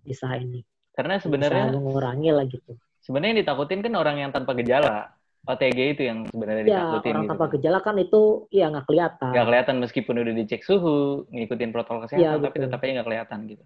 Speaker 1: bisa ini
Speaker 9: Karena
Speaker 1: bisa
Speaker 9: sebenarnya
Speaker 1: mengurangi lah gitu
Speaker 9: sebenarnya yang ditakutin kan orang yang tanpa gejala. OTG itu yang sebenarnya
Speaker 1: ya
Speaker 9: ditakutin
Speaker 1: orang
Speaker 9: gitu.
Speaker 1: tanpa gejala kan itu ya nggak kelihatan
Speaker 9: Nggak kelihatan meskipun udah dicek suhu, ngikutin protokol kesehatan,
Speaker 1: Iya,
Speaker 9: tapi
Speaker 1: betul.
Speaker 9: tetap aja nggak kelihatan gitu.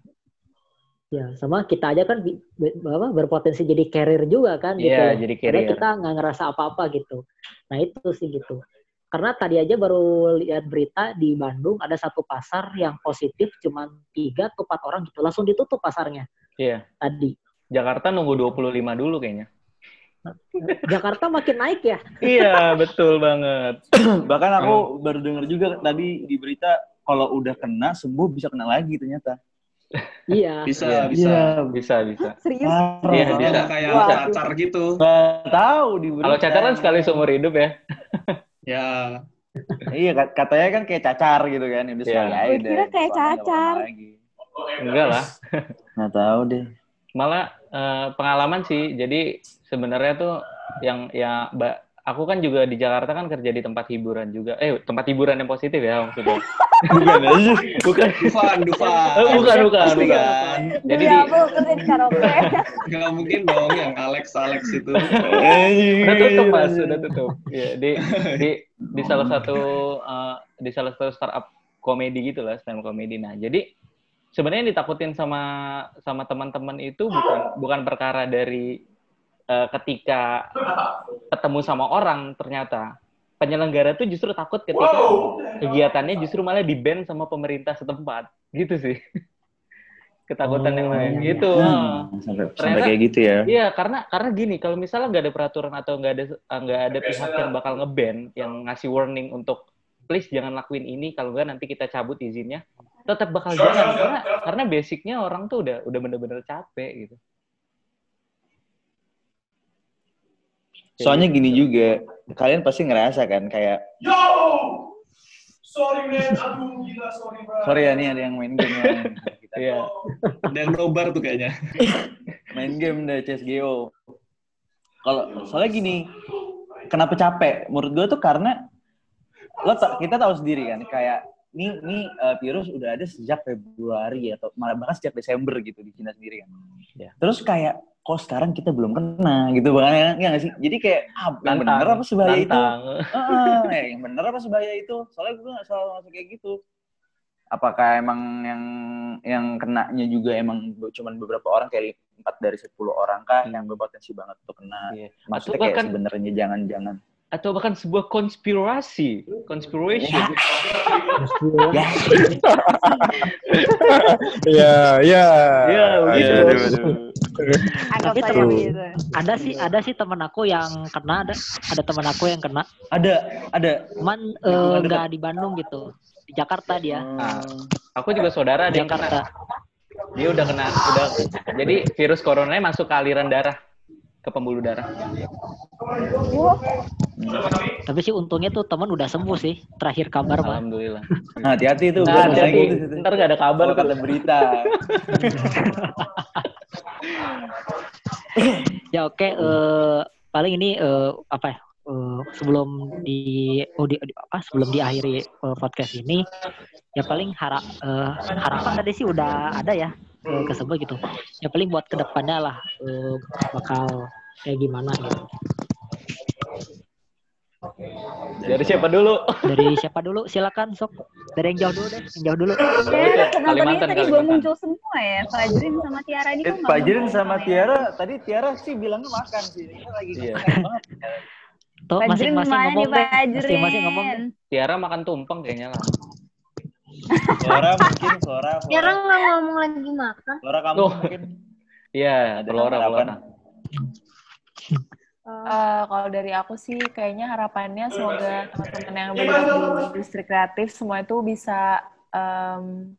Speaker 1: Ya sama kita aja kan apa, berpotensi jadi carrier juga kan gitu
Speaker 9: Iya,
Speaker 1: loh.
Speaker 9: jadi carrier.
Speaker 1: kita nggak ngerasa apa-apa gitu nah itu sih gitu karena tadi aja baru lihat berita di Bandung ada satu pasar yang positif cuma tiga atau empat orang gitu langsung ditutup pasarnya
Speaker 9: Iya.
Speaker 1: tadi
Speaker 9: Jakarta nunggu 25 dulu kayaknya.
Speaker 1: Jakarta makin naik ya
Speaker 9: iya, betul banget.
Speaker 2: Bahkan aku baru dengar juga tadi di berita kalau udah kena sembuh bisa kena lagi ternyata.
Speaker 1: Iya
Speaker 7: Bisa,
Speaker 2: Iya.
Speaker 7: bisa.
Speaker 9: Bisa, bisa.
Speaker 4: Serius?
Speaker 2: Parah
Speaker 9: Iya,
Speaker 7: ada kayak
Speaker 4: Wah.
Speaker 7: cacar gitu.
Speaker 2: Nggak tahu di.
Speaker 9: Kalau cacar kan sekali seumur hidup ya.
Speaker 7: Ya,
Speaker 2: Iya kat- katanya kan kayak cacar gitu kan. Udah
Speaker 9: Iya.
Speaker 2: sekali aja deh.
Speaker 4: kira kayak cacar.
Speaker 9: Enggak lah.
Speaker 2: Nggak tahu deh.
Speaker 9: Malah eh, pengalaman sih. Jadi sebenarnya tuh yang ya Mbak aku kan juga di Jakarta kan kerja di tempat hiburan juga. Eh, tempat hiburan yang positif ya maksudnya.
Speaker 2: Bukan aja.
Speaker 9: bukan.
Speaker 7: Dufan, Dufan.
Speaker 9: Eh, bukan, bukan, bukan.
Speaker 2: kan.
Speaker 9: Jadi
Speaker 4: Demi
Speaker 9: di,
Speaker 4: aku kerja di karaoke.
Speaker 7: Nggak mungkin dong yang Alex Alex itu.
Speaker 9: udah tutup mas, udah tutup. Ya, di di di salah satu eh, di salah satu startup komedi gitu lah, stand komedi. Nah, jadi sebenarnya yang ditakutin sama sama teman-teman itu bukan bukan perkara dari eh, ketika ketemu sama orang ternyata penyelenggara tuh justru takut ketika kegiatannya justru malah di ban sama pemerintah setempat. Gitu sih. Ketakutan yang
Speaker 1: Oh,
Speaker 9: lain.
Speaker 1: iya,
Speaker 9: gitu.
Speaker 2: Hmm, sampai, sampai
Speaker 9: Ternyata-
Speaker 2: kayak gitu ya.
Speaker 9: Iya, karena karena gini, kalau misalnya nggak ada peraturan atau nggak ada nggak ada pihak yang bakal ngeban, yang ngasih warning untuk please jangan lakuin ini, kalau nggak nanti kita cabut izinnya, tetap bakal jalan. karena karena basicnya orang tuh udah udah bener-bener capek gitu.
Speaker 2: Soalnya gini juga, kalian pasti ngerasa kan kayak sorry ya nih ada yang main game ya. Kita
Speaker 9: Iya.
Speaker 7: Ada yang nobar tuh kayaknya.
Speaker 2: main game deh CSGO. Kalau soalnya gini, kenapa capek? Menurut gue tuh karena lo ta- kita tahu sendiri kan kayak ini ini eh, virus udah ada sejak Februari atau malah bahkan sejak Desember gitu di Cina sendiri kan.
Speaker 9: Ya.
Speaker 2: Terus kayak kok sekarang kita belum kena gitu bahkan ya nggak sih? Jadi kayak ah yang bener apa sebahaya itu? Heeh, eh, yang bener apa sebahaya itu? Soalnya gue nggak selalu masuk kayak gitu. Apakah emang yang yang kenanya juga emang cuma beberapa orang kayak empat dari 10 orang kah yang berpotensi banget untuk kena?
Speaker 9: Iya.
Speaker 2: Maksudnya
Speaker 9: Atau
Speaker 2: kayak
Speaker 9: bahkan
Speaker 2: sebenarnya jangan-jangan.
Speaker 9: Atau bahkan sebuah konspirasi, conspiration.
Speaker 2: Ya.
Speaker 3: Iya, iya.
Speaker 9: Iya, begitu.
Speaker 2: Aduh, aduh.
Speaker 4: Anggap
Speaker 1: Tapi
Speaker 4: begitu.
Speaker 1: ada sih ada sih temen aku yang kena ada ada temen aku yang kena
Speaker 2: Ada, ada.
Speaker 1: cuman eh, nggak di Bandung gitu di Jakarta dia
Speaker 9: Nah, aku juga saudara kena.
Speaker 1: Jakarta
Speaker 9: Dia udah kena, udah. Jadi virus coronanya masuk ke aliran darah, ke pembuluh darah.
Speaker 4: Wah,
Speaker 1: tapi sih untungnya tuh temen udah sembuh sih terakhir kabar mah
Speaker 9: Alhamdulillah.
Speaker 2: Nah, hati-hati tuh.
Speaker 9: Nah, hati-hati.
Speaker 2: gitu.
Speaker 9: Ntar nggak ada kabar
Speaker 2: Kalau
Speaker 9: tuh.
Speaker 2: kata berita.
Speaker 1: Ya oke, eh, paling ini eh, apa ya? eh, sebelum di, oh, di, di- apa sebelum diakhiri eh, podcast ini ya paling harap eh, harapan tadi sih udah ada ya eh, kesebut gitu ya paling buat ke depannya lah eh, bakal kayak gimana gitu
Speaker 9: Dari siapa dulu?
Speaker 1: dari siapa dulu silakan sok dari yang jauh dulu deh yang jauh dulu
Speaker 4: Ya, penontonnya
Speaker 9: Kalimantan,
Speaker 4: tadi belum
Speaker 9: Kalimantan.
Speaker 4: muncul semua ya. Fajrin sama Tiara ini
Speaker 2: Eh,
Speaker 4: kok nggak
Speaker 2: Fajrin sama
Speaker 4: ya?
Speaker 2: Tiara tadi Tiara sih bilangnya makan sih. Ini lagi
Speaker 9: Iya.
Speaker 2: banget.
Speaker 1: tuh masing-masing
Speaker 4: mana
Speaker 1: ngomong deh masing-masing ngomong?
Speaker 9: Tiara makan tumpeng kayaknya lah.
Speaker 2: Flora mungkin Flora. Flora,
Speaker 5: nggak ngomong lagi makan.
Speaker 2: Flora kamu
Speaker 9: Tuh.
Speaker 2: mungkin.
Speaker 9: Iya,
Speaker 2: Ada
Speaker 9: Flora? Flora.
Speaker 8: Eh, kalau dari aku sih kayaknya harapannya semoga teman-teman yang bergerak di industri kreatif semua itu bisa em,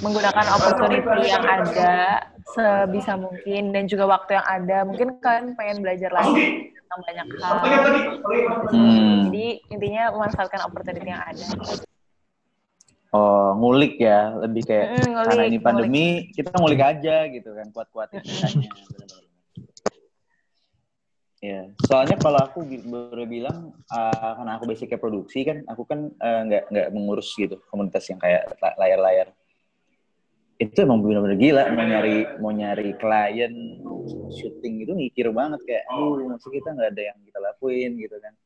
Speaker 8: menggunakan opportunity yang ada sebisa mungkin dan juga waktu yang ada. Mungkin kalian pengen belajar lagi tentang banyak hal.
Speaker 2: Hmm.
Speaker 8: Jadi intinya memanfaatkan opportunity yang ada.
Speaker 2: Oh, ngulik ya, lebih kayak
Speaker 8: Mm, ngulik,
Speaker 2: karena ini
Speaker 8: ngulik.
Speaker 2: pandemi, kita ngulik aja gitu kan, kuat-kuatin kitanya. Bener-bener. Ya, soalnya kalau aku baru bilang ah, karena aku basicnya produksi kan, aku kan eh, nggak nggak mengurus gitu komunitas yang kayak la- layar-layar. Itu emang benar-benar gila mau nyari mau nyari klien syuting itu mikir banget kayak, aduh masih kita nggak ada yang kita lakuin gitu kan.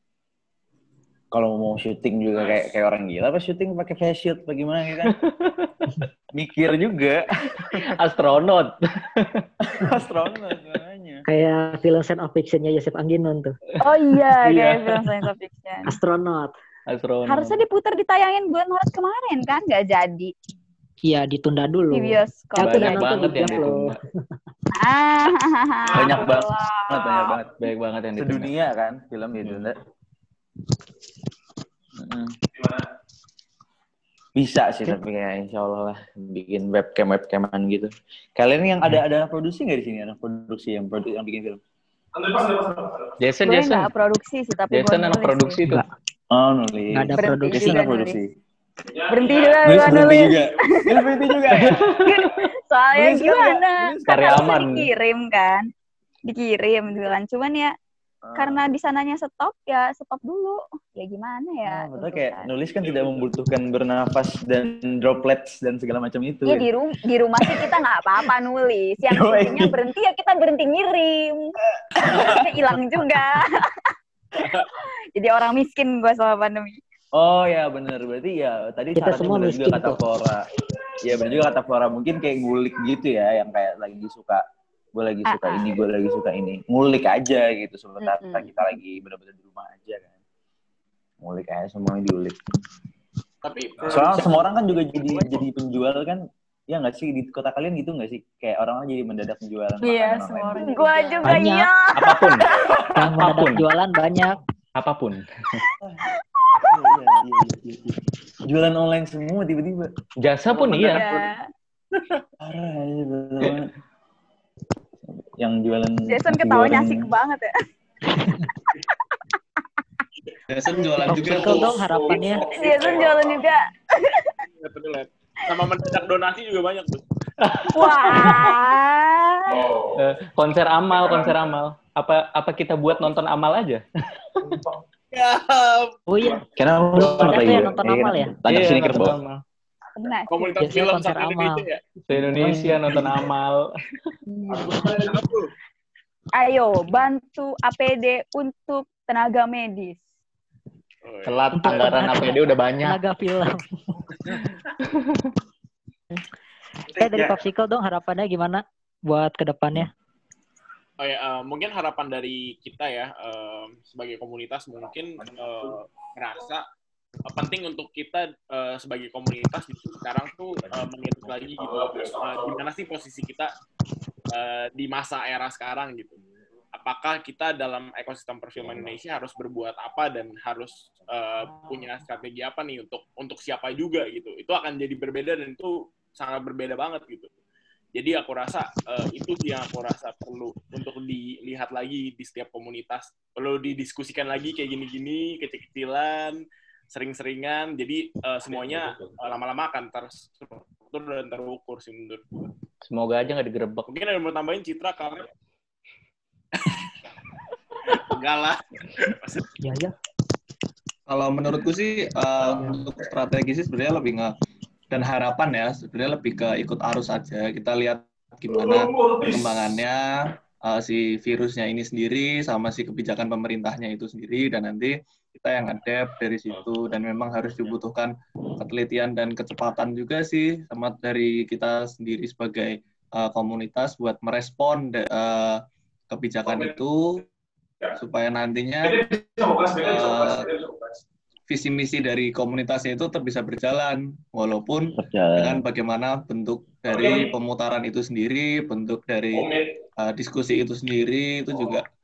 Speaker 2: Kalau mau syuting juga kayak kayak orang gila, apa syuting pakai face shoot, bagaimana gitu kan? mikir juga
Speaker 9: Astronot.
Speaker 2: astronot makanya.
Speaker 1: kayak film Scent of Fiction-nya Yosef Angginon tuh
Speaker 4: Oh iya,
Speaker 9: Iya.
Speaker 4: kayak film science fiction.
Speaker 1: astronot
Speaker 9: Astronot.
Speaker 4: Harusnya diputar ditayangin bulan Maret kemarin kan, nggak jadi
Speaker 1: iya ditunda dulu
Speaker 4: di bioskop.
Speaker 1: Aku
Speaker 9: banyak banget yang ditunda.
Speaker 4: Ah,
Speaker 2: Banyak banget, banyak banget.
Speaker 9: Banyak banget yang ditunda.
Speaker 2: Sedunia kan film itu, Nda. Bisa sih tapi kayak insya Allah lah bikin webcam webcaman gitu. Kalian yang ada ada anak produksi nggak di sini anak produksi yang produ yang bikin film?
Speaker 9: Jason,
Speaker 4: Gue
Speaker 9: Jason.
Speaker 4: nggak produksi sih, tapi
Speaker 9: Jason anak produksi
Speaker 4: sih.
Speaker 9: tuh.
Speaker 2: Oh nulis.
Speaker 1: Nggak ada produksi
Speaker 2: Jason anak produksi.
Speaker 4: Berhenti juga
Speaker 2: Nulis berhenti juga. Nulis berhenti juga.
Speaker 4: Soalnya
Speaker 2: kan
Speaker 4: gimana?
Speaker 2: nggak?
Speaker 4: Kan
Speaker 9: Karya aman.
Speaker 4: dikirim kan. Dikirim bilang. Cuman ya karena di sananya stop ya stop dulu. Ya gimana ya?
Speaker 2: Oh, betul kayak
Speaker 4: tuntutan.
Speaker 2: nulis kan tidak membutuhkan bernafas dan droplets dan segala macam itu.
Speaker 4: Iya
Speaker 2: ya.
Speaker 4: di, rum di rumah sih kita nggak apa-apa nulis. Yang pentingnya berhenti ya kita berhenti ngirim. Hilang juga. Jadi orang miskin gue sama pandemi.
Speaker 2: Oh ya benar berarti ya tadi
Speaker 1: Kita semua miskin
Speaker 2: juga kata. Flora. Iya benar juga kata Flora mungkin kayak ngulik gitu ya yang kayak lagi suka gue lagi suka
Speaker 4: Ah, ah.
Speaker 2: ini gue lagi suka ini ngulik aja gitu sementara
Speaker 4: Mm-mm.
Speaker 2: kita lagi benar-benar di rumah aja kan ngulik aja semuanya diulik
Speaker 6: Tapi
Speaker 2: soalnya semua orang kan juga jadi jadi penjual kan ya nggak sih di kota kalian gitu nggak sih kayak orang jadi mendadak penjualan
Speaker 8: Iya,
Speaker 2: makanan
Speaker 8: semua orang
Speaker 4: Gue juga
Speaker 1: Banyak.
Speaker 4: iya.
Speaker 9: Apa pun.
Speaker 1: yang mendadak
Speaker 9: Apa pun.
Speaker 1: jualan banyak
Speaker 9: Apa pun.
Speaker 2: Iya, iya, iya, iya, iya. jualan online semua tiba-tiba
Speaker 9: Jasa pun iya.
Speaker 4: Ya.
Speaker 2: parah ya. Yang jualan
Speaker 4: Jason ketawanya asik banget ya.
Speaker 7: Jason jualan juga tuh.
Speaker 1: dong harapannya
Speaker 4: Jason jualan juga.
Speaker 6: Sama mendadak donasi juga banyak tuh.
Speaker 4: Wah.
Speaker 9: Eh, konser amal, konser amal. Apa apa kita buat nonton amal aja?
Speaker 6: Ya,
Speaker 1: oh iya
Speaker 2: Karena
Speaker 1: nonton amal ya?
Speaker 2: Tanya
Speaker 9: Iya,
Speaker 2: sini
Speaker 9: nonton
Speaker 2: kerbau.
Speaker 4: Benar.
Speaker 6: komunitas
Speaker 1: Biasanya
Speaker 6: film
Speaker 1: konser
Speaker 6: satu
Speaker 1: amal.
Speaker 6: Indonesia ya.
Speaker 9: Se-Indonesia nonton amal.
Speaker 4: Ayo bantu APD untuk tenaga medis.
Speaker 6: Oh, iya.
Speaker 9: Telat anggaran APD udah banyak.
Speaker 1: tenaga film eh dari Popsicle dong harapannya gimana buat ke depannya
Speaker 6: Oh ya, eh, mungkin harapan dari kita ya eh, sebagai komunitas mungkin eh, merasa eh, penting untuk kita eh, sebagai komunitas gitu, sekarang tuh uh, melihat lagi gitu eh, gimana sih posisi kita eh, di masa era sekarang gitu. Apakah kita dalam ekosistem perfilman Indonesia harus berbuat apa dan harus eh, punya strategi apa nih untuk untuk siapa juga gitu. Itu akan jadi berbeda dan itu sangat berbeda banget gitu. Jadi aku rasa eh, itu yang aku rasa perlu untuk dilihat lagi di setiap komunitas. Perlu didiskusikan lagi kayak gini-gini, kecil-kecilan, sering-seringan. Jadi eh, semuanya eh, lama-lama akan terstruktur dan terukur sih menurut gue.
Speaker 9: Semoga aja nggak digerebek.
Speaker 6: Mungkin ada yang mau tambahin Citra karena Enggak lah.
Speaker 1: Ya ya.
Speaker 7: Kalau menurutku sih uh, untuk strategi sih sebenarnya lebih nge dan harapan ya sebenarnya lebih ke ikut arus aja. Kita lihat gimana perkembangannya uh, si virusnya ini sendiri sama si kebijakan pemerintahnya itu sendiri dan nanti kita yang adapt dari situ dan memang harus dibutuhkan ketelitian dan kecepatan juga sih sama dari kita sendiri sebagai uh, komunitas buat merespon uh, kebijakan itu supaya nantinya uh, visi misi dari komunitasnya itu tetap bisa berjalan walaupun berjalan. dengan bagaimana bentuk dari pemutaran itu sendiri, bentuk dari uh, diskusi itu sendiri itu juga tetap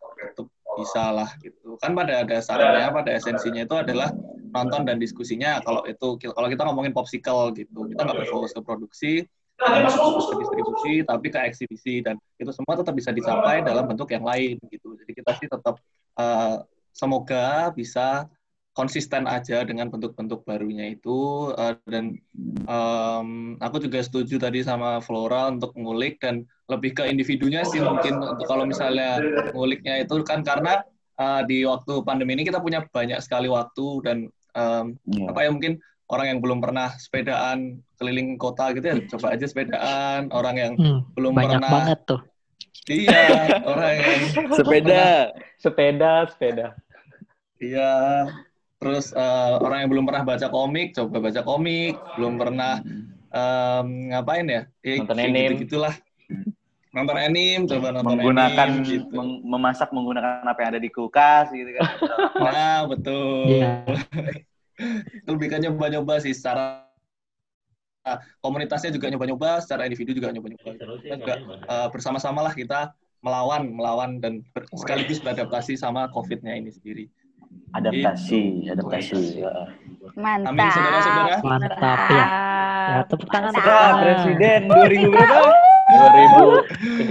Speaker 7: bisa lah gitu. Kan pada dasarnya, pada esensinya itu adalah nonton dan diskusinya. Kalau itu kalau kita ngomongin popsicle gitu, kita nggak berfokus ke produksi, fokus ke distribusi, tapi ke eksibisi dan itu semua tetap bisa dicapai dalam bentuk yang lain gitu. Jadi kita sih tetap uh, semoga bisa konsisten aja dengan bentuk-bentuk barunya itu uh, dan um, aku juga setuju tadi sama Flora untuk ngulik dan lebih ke individunya sih mungkin untuk kalau misalnya nguliknya itu kan karena uh, di waktu pandemi ini kita punya banyak sekali waktu dan um, yeah. apa ya mungkin orang yang belum pernah sepedaan keliling kota gitu ya coba aja sepedaan orang yang hmm, belum
Speaker 1: banyak
Speaker 7: pernah
Speaker 1: banget tuh
Speaker 7: iya orang yang
Speaker 9: sepeda sepeda sepeda
Speaker 7: iya Terus uh, orang yang belum pernah baca komik, coba baca komik. Belum pernah um, ngapain ya?
Speaker 9: ya nonton anime.
Speaker 7: Gitu gitulah. Nonton anime, coba nonton
Speaker 9: menggunakan
Speaker 7: anime. Gitu.
Speaker 9: Meng memasak menggunakan apa yang ada di kulkas gitu kan.
Speaker 7: nah, betul. Yeah. Lebih kan nyoba-nyoba sih secara Nah, komunitasnya juga nyoba-nyoba, secara individu juga nyoba-nyoba. Kita juga uh, bersama-sama lah kita melawan, melawan dan ber sekaligus beradaptasi sama COVID-nya ini sendiri
Speaker 9: adaptasi adaptasi
Speaker 4: mantap
Speaker 7: Amin saudara-saudara
Speaker 1: mantap ya ya tepuk tangan
Speaker 9: presiden 2000 berapa 2036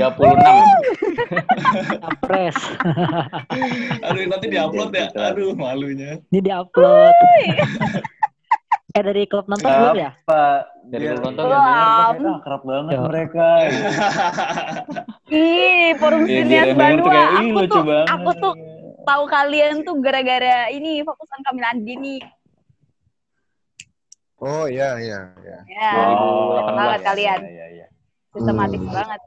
Speaker 1: Pres.
Speaker 7: Aduh nanti diupload ya. Aduh malunya.
Speaker 1: Ini diupload. eh dari klub nonton belum ya?
Speaker 9: Dari klub nonton ya mereka kerap banget Yo. mereka.
Speaker 4: Ih, forum sinias Bandung. Aku tuh, aku tuh tahu kalian tuh gara-gara ini fokusan Kamil Andini.
Speaker 3: Oh iya iya iya.
Speaker 4: Ya,
Speaker 9: oh,
Speaker 4: banget kalian.
Speaker 9: Iya, iya,
Speaker 4: Sistematis hmm. banget.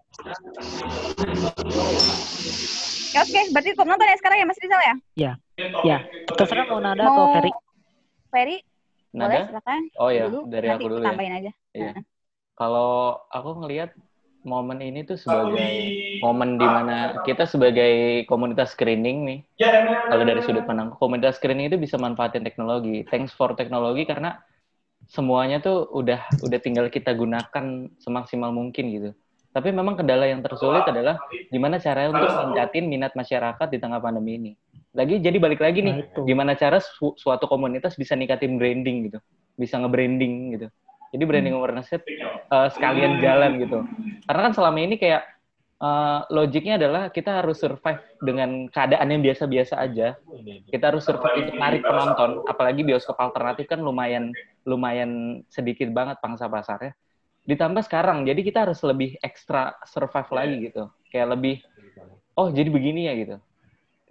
Speaker 4: Ya, Oke, okay. berarti kok nonton ya sekarang ya Mas Rizal ya?
Speaker 1: Iya. Ya. Terserah mau Nada mau... atau Ferry.
Speaker 4: Ferry?
Speaker 9: Nada?
Speaker 4: Boleh, silakan.
Speaker 9: Oh iya,
Speaker 4: dulu.
Speaker 9: dari
Speaker 4: Nanti
Speaker 9: aku dulu
Speaker 4: tambahin
Speaker 9: ya.
Speaker 4: aja.
Speaker 9: Iya. Kalau aku ngelihat momen ini tuh sebagai momen di mana kita sebagai komunitas screening nih, kalau dari sudut pandang komunitas screening itu bisa manfaatin teknologi. Thanks for teknologi karena semuanya tuh udah udah tinggal kita gunakan semaksimal mungkin gitu. Tapi memang kendala yang tersulit adalah gimana caranya untuk meningkatin minat masyarakat di tengah pandemi ini. Lagi jadi balik lagi nih, nah, gimana cara su suatu komunitas bisa ningkatin branding gitu, bisa nge-branding gitu. Jadi branding awareness uh, sekalian jalan gitu. Karena kan selama ini kayak uh, logiknya adalah kita harus survive dengan keadaan yang biasa-biasa aja. Kita harus survive untuk narik penonton, apalagi bioskop alternatif kan lumayan lumayan sedikit banget pangsa pasarnya. Ditambah sekarang, jadi kita harus lebih ekstra survive lagi gitu. Kayak lebih, oh jadi begini ya gitu.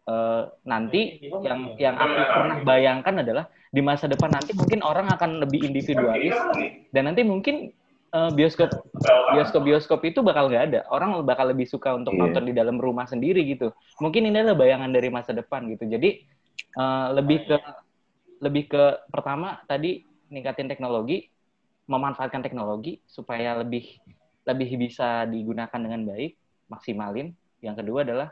Speaker 9: Uh, nanti yang yang aku pernah bayangkan adalah di masa depan nanti mungkin orang akan lebih individualis dan nanti mungkin uh, bioskop bioskop bioskop itu bakal nggak ada. Orang bakal lebih suka untuk yeah. nonton di dalam rumah sendiri gitu. Mungkin ini adalah bayangan dari masa depan gitu. Jadi uh, lebih ke lebih ke pertama tadi ningkatin teknologi memanfaatkan teknologi supaya lebih lebih bisa digunakan dengan baik maksimalin. Yang kedua adalah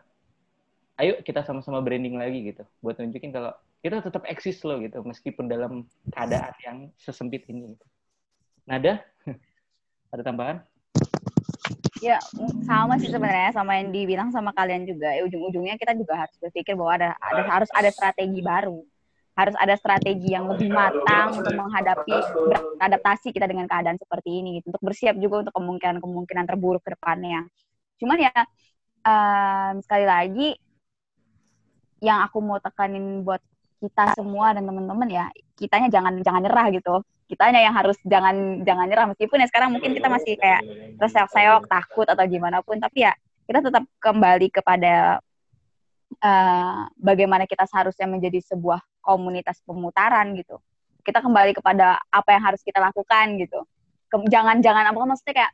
Speaker 9: ayo kita sama-sama branding lagi gitu. Buat nunjukin kalau kita tetap eksis loh gitu meskipun dalam keadaan yang sesempit ini. Nada, ada tambahan?
Speaker 4: Ya sama sih sebenarnya sama yang dibilang sama kalian juga. Ya, ujung-ujungnya kita juga harus berpikir bahwa ada, ada harus ada strategi baru, harus ada strategi yang lebih matang untuk menghadapi beradaptasi kita dengan keadaan seperti ini, gitu. untuk bersiap juga untuk kemungkinan-kemungkinan terburuk ke depannya. Cuman ya um, sekali lagi yang aku mau tekanin buat kita semua dan teman-teman ya kitanya jangan jangan nyerah gitu kitanya yang harus jangan jangan nyerah meskipun ya sekarang mungkin kita masih kayak terseok-seok takut atau gimana pun tapi ya kita tetap kembali kepada eh, bagaimana kita seharusnya menjadi sebuah komunitas pemutaran gitu. Kita kembali kepada apa yang harus kita lakukan gitu. Jangan-jangan apa maksudnya kayak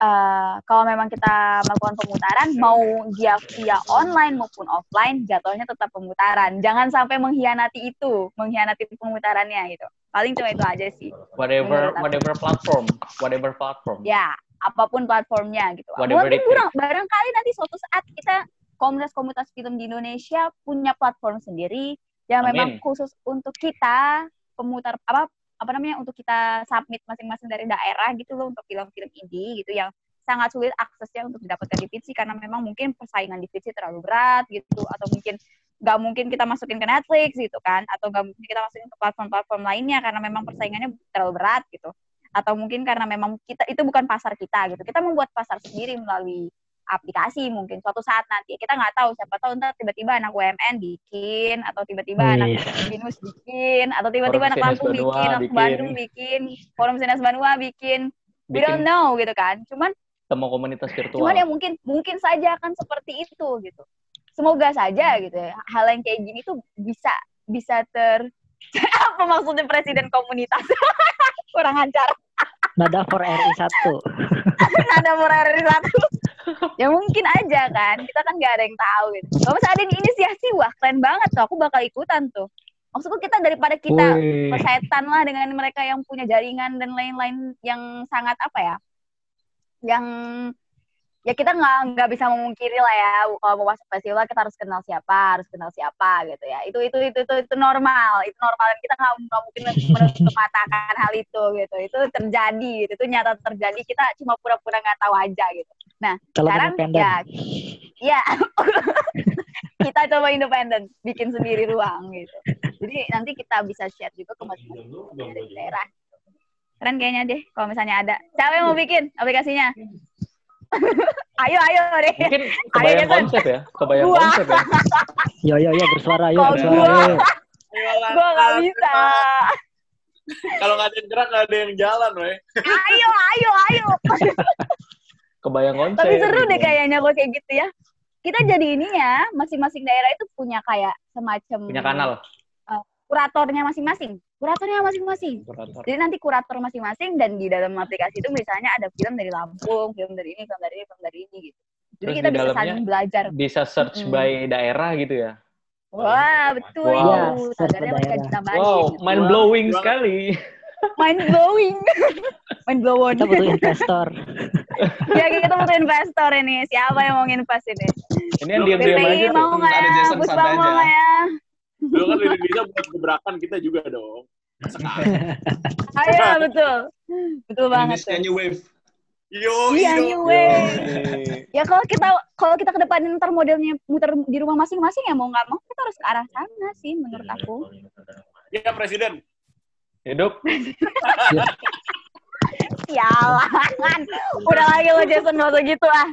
Speaker 4: eh, kalau memang kita melakukan pemutaran mau dia via online maupun offline jatuhnya tetap pemutaran. Jangan sampai mengkhianati itu, mengkhianati pemutarannya gitu. Paling cuma itu aja sih.
Speaker 9: Whatever whatever platform, whatever platform.
Speaker 4: Ya, apa pun platformnya gitu.
Speaker 9: Whatever
Speaker 4: Mungkin
Speaker 9: it
Speaker 4: barang, barangkali nanti suatu saat kita komunitas-komunitas film di Indonesia punya platform sendiri yang memang
Speaker 9: Amin.
Speaker 4: khusus untuk kita pemutar apa apa namanya untuk kita submit masing-masing dari daerah gitu loh untuk film-film indie gitu yang sangat sulit aksesnya untuk didapatkan di Vitsy karena memang mungkin persaingan di Vitsy terlalu berat gitu atau mungkin nggak mungkin kita masukin ke Netflix gitu kan atau nggak mungkin kita masukin ke platform-platform lainnya karena memang persaingannya terlalu berat gitu. Atau mungkin karena memang kita itu bukan pasar kita gitu. Kita membuat pasar sendiri melalui aplikasi mungkin suatu saat nanti kita nggak tahu siapa tahu ntar tiba-tiba anak UMN bikin atau tiba-tiba anak
Speaker 1: Wih.
Speaker 4: Binus bikin atau tiba-tiba anak Lampung
Speaker 9: Banua
Speaker 4: bikin anak
Speaker 9: bikin.
Speaker 4: Bandung bikin forum Sinas Banua bikin we don't
Speaker 9: Bikin
Speaker 4: know gitu kan cuman
Speaker 9: temu komunitas virtual.
Speaker 4: cuman ya mungkin mungkin saja akan seperti itu gitu semoga saja gitu ya hal yang kayak gini tuh bisa bisa ter apa maksudnya presiden komunitas kurang ajar
Speaker 1: Nada for RI 1.
Speaker 4: ada Ferrari satu ya mungkin aja kan kita kan nggak ada yang tahu gitu kalau misalnya ada yang inisiasi wah keren banget tuh aku bakal ikutan tuh maksudku kita daripada kita
Speaker 1: Wih.
Speaker 4: persetan lah dengan mereka yang punya jaringan dan lain-lain yang sangat apa ya yang ya kita nggak nggak bisa memungkiri lah ya kalau mau masuk festival kita harus kenal siapa harus kenal siapa gitu ya. Itu itu itu itu, itu normal itu normal. Kita nggak mungkin menutup matakan hal itu gitu. Itu terjadi gitu. Itu nyata terjadi kita cuma pura-pura nggak tahu aja gitu. Nah
Speaker 1: Kalau
Speaker 4: sekarang
Speaker 1: independen.
Speaker 4: ya ya kita coba independen bikin sendiri ruang gitu. Jadi nanti kita bisa share juga ke masing-masing daerah. Keren kayaknya deh kalau misalnya ada. Siapa yang mau bikin aplikasinya ayo ayo deh
Speaker 9: Mungkin
Speaker 4: Ayo,
Speaker 9: kebayang
Speaker 4: Jason.
Speaker 9: konsep ya, kebayang
Speaker 4: Gua.
Speaker 9: konsep ya.
Speaker 1: Yo yo yo bersuara yo
Speaker 4: Kok
Speaker 1: bersuara
Speaker 4: gua?
Speaker 6: Ayolah,
Speaker 4: gue nggak bisa
Speaker 6: Kalau nggak ada yang gerak, nggak ada yang jalan, weh.
Speaker 4: ayo ayo ayo
Speaker 9: Kebayang konsep.
Speaker 4: tapi seru
Speaker 9: gitu.
Speaker 4: deh kayaknya kalau kayak gitu ya kita jadi ini ya masing-masing daerah itu punya kayak semacam
Speaker 9: Punya kanal.
Speaker 4: Kuratornya masing-masing kuratornya masing-masing
Speaker 9: Kurator.
Speaker 4: Jadi nanti kurator masing-masing dan di dalam aplikasi itu misalnya ada film dari Lampung, film dari ini, film dari ini, film dari ini gitu. Jadi
Speaker 9: Terus
Speaker 4: kita
Speaker 9: di
Speaker 4: bisa saling belajar.
Speaker 9: Bisa search
Speaker 4: Mm-mm.
Speaker 9: by daerah gitu ya.
Speaker 4: Wah, betul.
Speaker 9: Wow.
Speaker 1: By
Speaker 4: mereka ditambahin.
Speaker 9: Wow,
Speaker 4: gitu.
Speaker 9: mind blowing
Speaker 6: Wow.
Speaker 9: sekali.
Speaker 4: Mind blowing. Mind blown.
Speaker 1: Kita butuh investor.
Speaker 4: ya kita butuh investor ini. Siapa yang mau invest ini?
Speaker 9: Ini yang diam-diam
Speaker 4: BPI
Speaker 9: aja
Speaker 4: mau nggak
Speaker 3: Ada
Speaker 4: ya?
Speaker 3: Jason
Speaker 4: Puspa
Speaker 3: santai
Speaker 4: mau nggak ya?
Speaker 6: Dulu kan di Indonesia buat gebrakan kita juga dong. Sekarang.
Speaker 4: Ayo, betul. Betul banget.
Speaker 3: Indonesia. New Wave.
Speaker 6: Yo,
Speaker 4: Iya,
Speaker 6: yo.
Speaker 4: new wave. Ya kalau kita kalau kita ke depan ntar modelnya muter di rumah masing-masing ya mau nggak mau kita harus ke arah sana sih menurut aku.
Speaker 6: Iya, Presiden.
Speaker 9: Hidup.
Speaker 4: Sialan. Udah lagi lo Jason masa gitu ah.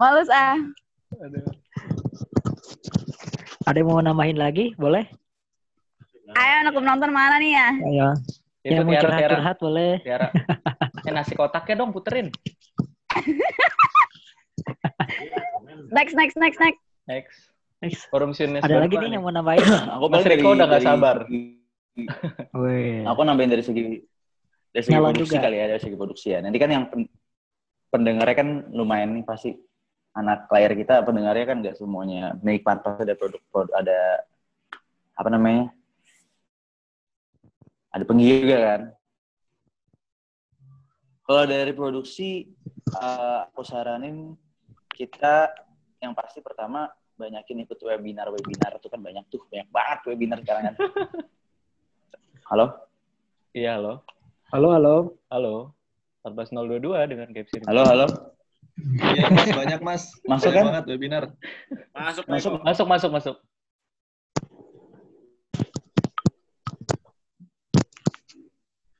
Speaker 4: Males ah.
Speaker 1: Ada yang mau nambahin lagi? Boleh?
Speaker 4: Ayo anak penonton mana nih ya?
Speaker 1: Ayo.
Speaker 9: Itu
Speaker 1: Yang mau curhat-curhat boleh.
Speaker 9: Tiara. Eh, nasi kotaknya dong puterin.
Speaker 4: Next next next next.
Speaker 9: Next.
Speaker 1: Next.
Speaker 9: Forum
Speaker 1: Ada lagi nih yang mau nambahin?
Speaker 2: Aku
Speaker 9: Mas Riko udah nggak sabar.
Speaker 1: Wih.
Speaker 2: Aku nambahin dari segi dari segi
Speaker 1: Nyala
Speaker 2: produksi
Speaker 1: juga.
Speaker 2: kali ya, dari segi produksi ya. Nanti kan yang pen- pendengarnya kan lumayan nih pasti anak layar kita pendengarnya kan nggak semuanya menikmat pasti ada produk, produk ada apa namanya ada penggila juga kan. Kalau dari produksi, eh, aku saranin kita yang pasti pertama banyakin ikut webinar webinar itu kan banyak tuh banyak banget webinar sekarang kan. Halo.
Speaker 9: Iya, halo.
Speaker 1: Halo, halo.
Speaker 9: Halo. 14022 dengan Capsi.
Speaker 2: Halo, halo.
Speaker 3: Iya mas, banyak mas.
Speaker 2: Masuk
Speaker 3: Banyak
Speaker 2: kan?
Speaker 3: banget webinar.
Speaker 6: Masuk,
Speaker 2: Masuk.
Speaker 9: Masuk, masuk, masuk.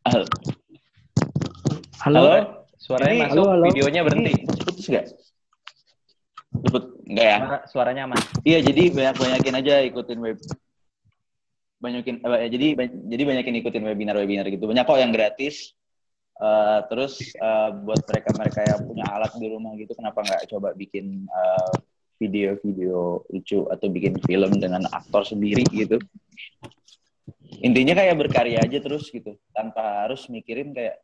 Speaker 2: Halo.
Speaker 1: Halo.
Speaker 2: Halo.
Speaker 9: Suaranya
Speaker 2: Ini-
Speaker 9: masuk,
Speaker 1: halo, halo.
Speaker 9: videonya berhenti.
Speaker 2: Putus nggak? Luput nggak ya?
Speaker 9: Suara, suaranya aman.
Speaker 2: Iya, jadi banyak banyakin aja ikutin web. Banyakin, eh, jadi ba- jadi banyakin ikutin webinar-webinar gitu. Banyak kok yang gratis. Eh, terus eh, buat mereka-mereka yang punya alat di rumah gitu, kenapa nggak coba bikin eh, video-video lucu atau bikin film dengan aktor sendiri gitu? Intinya kayak berkarya aja terus gitu tanpa harus mikirin kayak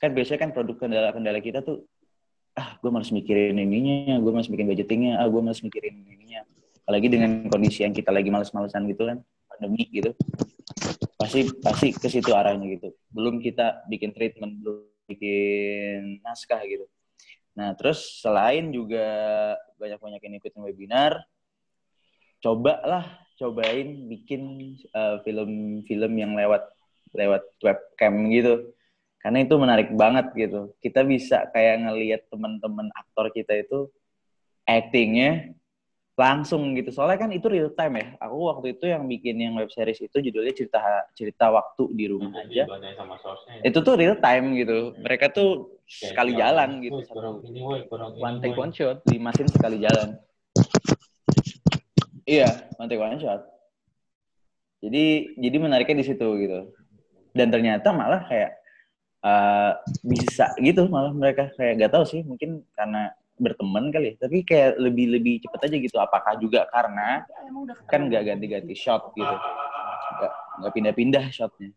Speaker 2: kan biasanya kan produk kendala-kendala kita tuh ah gue harus mikirin ininya gue harus bikin budgetingnya ah gue harus mikirin ininya. Apalagi dengan kondisi yang kita lagi males-malesan gitu kan pandemi gitu pasti pasti ke situ arahnya gitu. Belum kita bikin treatment belum bikin naskah gitu. Nah terus selain juga banyak-banyak yang ikutin webinar cobalah cobain bikin uh, film-film yang lewat lewat webcam gitu. Karena itu menarik banget gitu. Kita bisa kayak ngelihat teman-teman aktor kita itu actingnya langsung gitu. Soalnya kan itu real time ya. Aku waktu itu yang bikin yang web series itu judulnya cerita cerita waktu di rumah aja. itu tuh real time gitu. Mereka tuh sekali jalan gitu.
Speaker 9: one take one shot
Speaker 2: lima scene sekali jalan. Iya one take one shot. Jadi jadi menariknya di situ gitu. Dan ternyata malah kayak uh, bisa gitu malah mereka. Kayak gak tahu sih mungkin karena berteman kali ya. Tapi kayak lebih lebih cepet aja gitu. Apakah juga karena kan nggak ganti-ganti shot gitu, nggak nggak pindah-pindah shotnya.